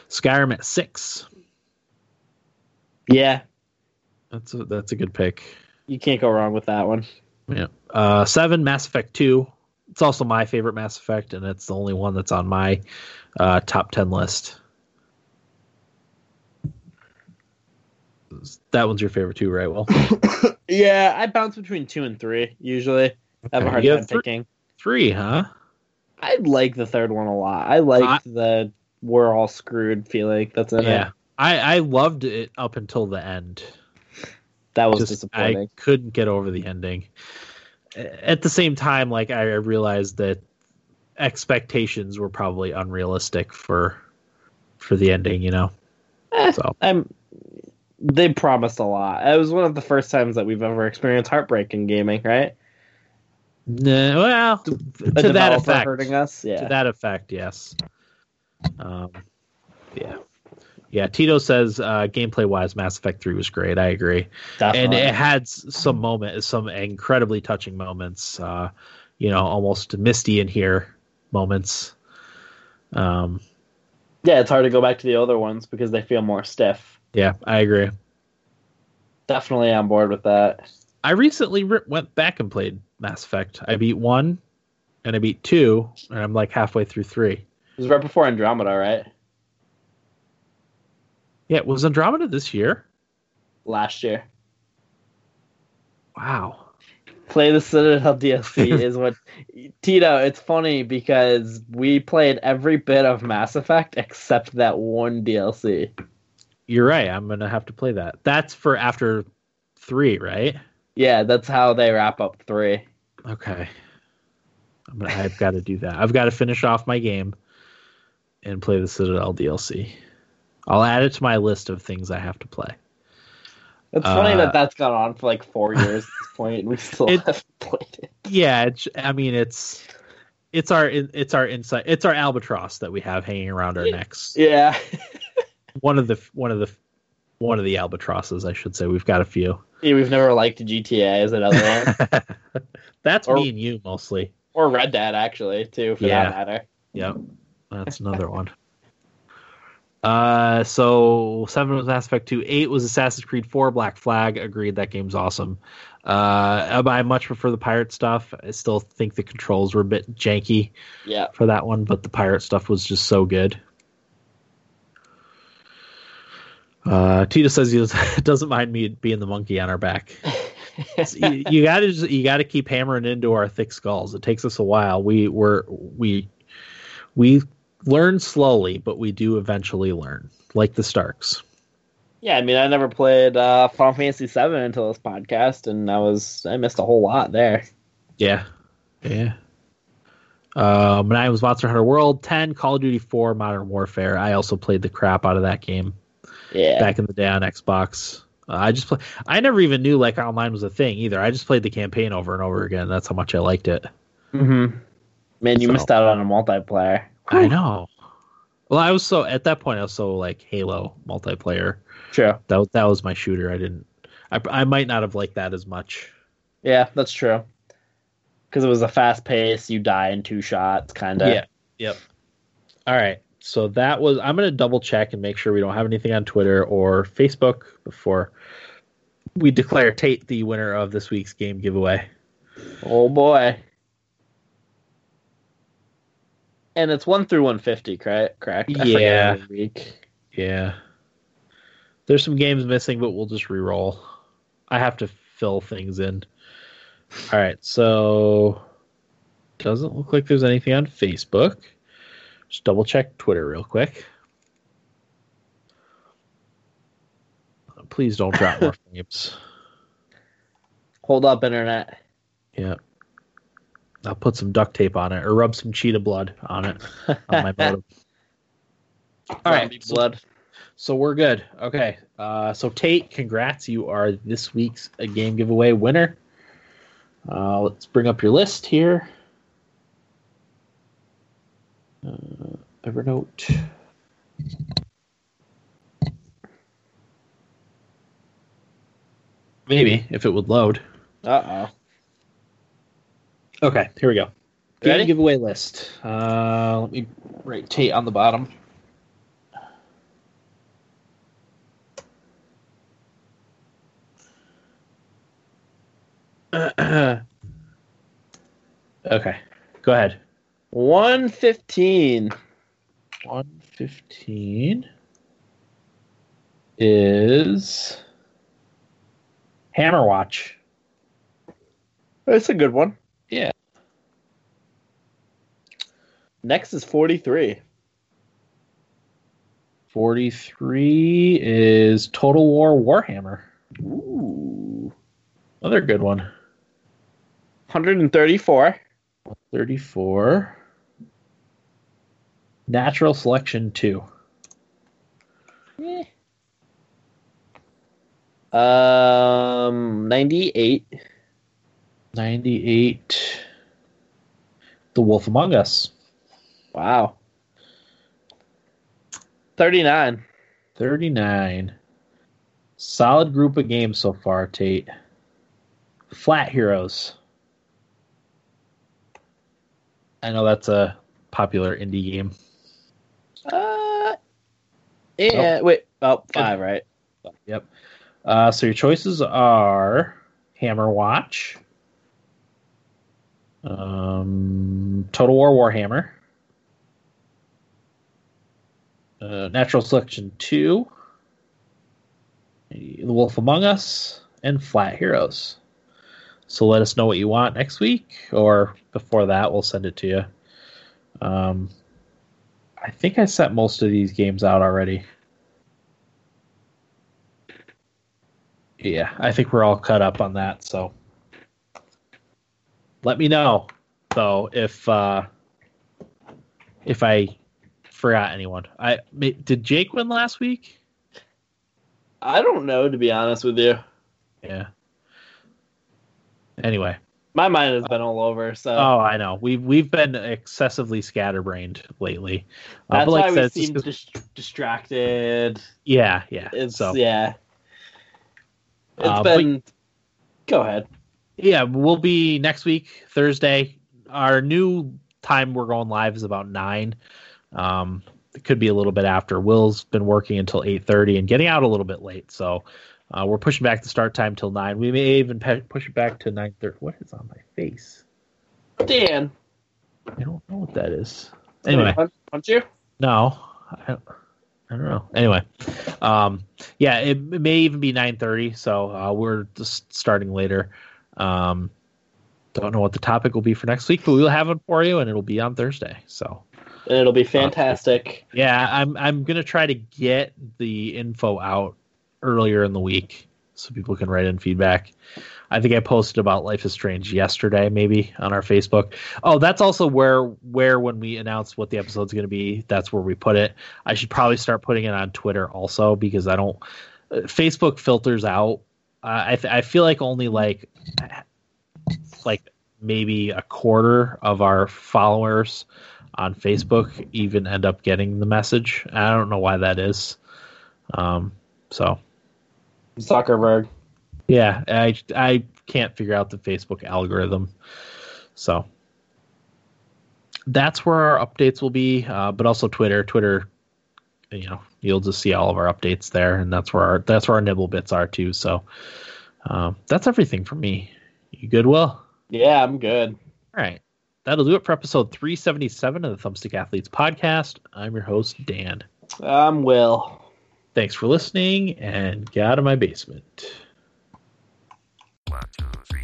Skyrim at six. Yeah, That's a, that's a good pick. you can't go wrong with that one. Yeah. Uh, seven Mass Effect two. It's also my favorite Mass Effect, and it's the only one that's on my uh, top ten list. That one's your favorite too, right? Well, Yeah, I bounce between two and three usually. I have a hard you time three- picking. three, huh? I like the third one a lot. I liked I- the we're all screwed feeling that's in yeah, it. I I loved it up until the end. That was Just- disappointing. I couldn't get over the ending. At the same time, like I realized that expectations were probably unrealistic for for the ending. You know, Eh, so I'm they promised a lot. It was one of the first times that we've ever experienced heartbreak in gaming, right? No, well, to, to that effect. hurting us. Yeah. To that effect, yes. Um, yeah, yeah. Tito says uh, gameplay wise, Mass Effect Three was great. I agree, Definitely. and it had some moment, some incredibly touching moments. Uh, you know, almost misty in here moments. Um, yeah, it's hard to go back to the other ones because they feel more stiff. yeah, I agree. Definitely on board with that. I recently re- went back and played Mass Effect. I beat one, and I beat two, and I'm like halfway through three. It was right before Andromeda, right? Yeah, was Andromeda this year? Last year. Wow. Play the Citadel DLC is what Tito. It's funny because we played every bit of Mass Effect except that one DLC. You're right. I'm gonna have to play that. That's for after three, right? Yeah, that's how they wrap up three. Okay. I'm gonna, I've got to do that. I've got to finish off my game and play the Citadel DLC. I'll add it to my list of things I have to play. It's funny Uh, that that's gone on for like four years at this point, and we still It- haven't played it. Yeah, it's, I mean it's it's our it's our insight it's our albatross that we have hanging around our necks. Yeah, One of the one of the one of the albatrosses, I should say. We've got a few. yeah we've never liked GTA as another one, That's Or- me and you mostly. or Red Dead actually too, for Yeah. that matter. Yep, that's another one. Uh, so seven was Mass Effect two, eight was Assassin's Creed four, Black Flag. Agreed, that game's awesome. Uh, I much prefer the pirate stuff. I still think the controls were a bit janky Yeah, for that one, but the pirate stuff was just so good. Uh, Tito says he does- doesn't mind me being the monkey on our back. you, you gotta just, you gotta keep hammering into our thick skulls. It takes us a while. We were we we learn slowly, but we do eventually learn, like the Starks. yeah. I mean, I never played uh, Final Fantasy VII until this podcast, and I was I missed a whole lot there. Yeah, yeah. Um, and I was Monster Hunter World 10, Call of Duty 4, Modern Warfare. I also played the crap out of that game Yeah, back in the day on Xbox. Uh, I just play. I never even knew like online was a thing either. I just played the campaign over and over again. That's how much I liked it. mm-hmm. man, you So- missed out on a multiplayer. I know. Well, I was so at that point I was so like Halo multiplayer. True. That was, that was my shooter. I didn't. I I might not have liked that as much. Yeah, that's true. Because it was a fast pace, you die in two shots, kind of. Yeah. Yep. All right. So that was. I'm gonna double check and make sure we don't have anything on Twitter or Facebook before we declare Tate the winner of this week's game giveaway. Oh boy. And it's one through one fifty, correct? Correct. Yeah. Yeah. There's some games missing, but we'll just re-roll. I have to fill things in. All right, so doesn't look like there's anything on Facebook. Just double check Twitter real quick. Please don't drop more frames. Hold up, internet. Yeah. I'll put some duct tape on it or rub some cheetah blood on it on my modem. All right, Zombie so- blood. So we're good. Okay. Uh, so Tate, congrats! You are this week's uh, game giveaway winner. Uh, let's bring up your list here. Uh, Evernote. Maybe if it would load. Uh Okay, here we go. Game Ready? giveaway list. Uh, let me write Tate on the bottom. okay, go ahead. oh. One fifteen. 115 is Hammerwatch. That's a good one. Yeah. Next is forty three. 43 is Total War Warhammer. Ooh. Another good one. Hundred and thirty four. 34. Natural Selection 2. Um, ninety-eight. 98. The Wolf Among Us. Wow. Thirty-nine. 39. Solid group of games so far, Tate. Flat Heroes. I know that's a popular indie game. Uh, yeah. Wait. Oh, five. Right. Yep. Uh, so your choices are Hammerwatch, um, Total War Warhammer, uh, Natural Selection 2, The Wolf Among Us, and Flat Heroes. So let us know what you want next week, or before that, we'll send it to you. Um, I think I set most of these games out already. Yeah, I think we're all cut up on that. So let me know though if uh, if I forgot anyone. I did Jake win last week? I don't know, to be honest with you. Yeah. Anyway, My mind has been all over, so oh, I know we've we've been excessively scatterbrained lately. Uh, that's but like why I we said, seem dis- distracted. yeah, yeah. It's so yeah. It's Uh, but- been. Go ahead. Yeah, we'll be next week, Thursday. Our new time we're going live is about nine. Um, it could be a little bit after. Will's been working until eight thirty and getting out a little bit late, so uh, we're pushing back the start time till nine. We may even pe- push it back to nine thirty. What is on my face? Dan. I don't know what that is. Anyway, punch, you? no, I don't, I don't know. Anyway, um, yeah, it, it may even be nine thirty. So uh, we're just starting later. Um, don't know what the topic will be for next week, but we'll have it for you, and it'll be on Thursday. So And it'll be fantastic. yeah, I'm I'm gonna try to get the info out earlier in the week so people can write in feedback. I think I posted about Life is Strange yesterday, maybe on our Facebook. Oh, that's also where where when we announce what the episode's going to be, that's where we put it. I should probably start putting it on Twitter also because I don't. Uh, Facebook filters out. Uh, I th- I feel like only like like maybe a quarter of our followers on Facebook even end up getting the message. I don't know why that is. Um, so Zuckerberg. yeah, I I can't figure out the Facebook algorithm. So that's where our updates will be, uh, but also Twitter. Twitter, you know, you'll just see all of our updates there, and that's where our that's where our nibble bits are too. So um, that's everything for me. You good, Will? Yeah, I'm good. All right. That'll do it for episode 377 of the Thumbstick Athletes podcast. I'm your host, Dan. I'm Will. Thanks for listening and get out of my basement. One, two, three,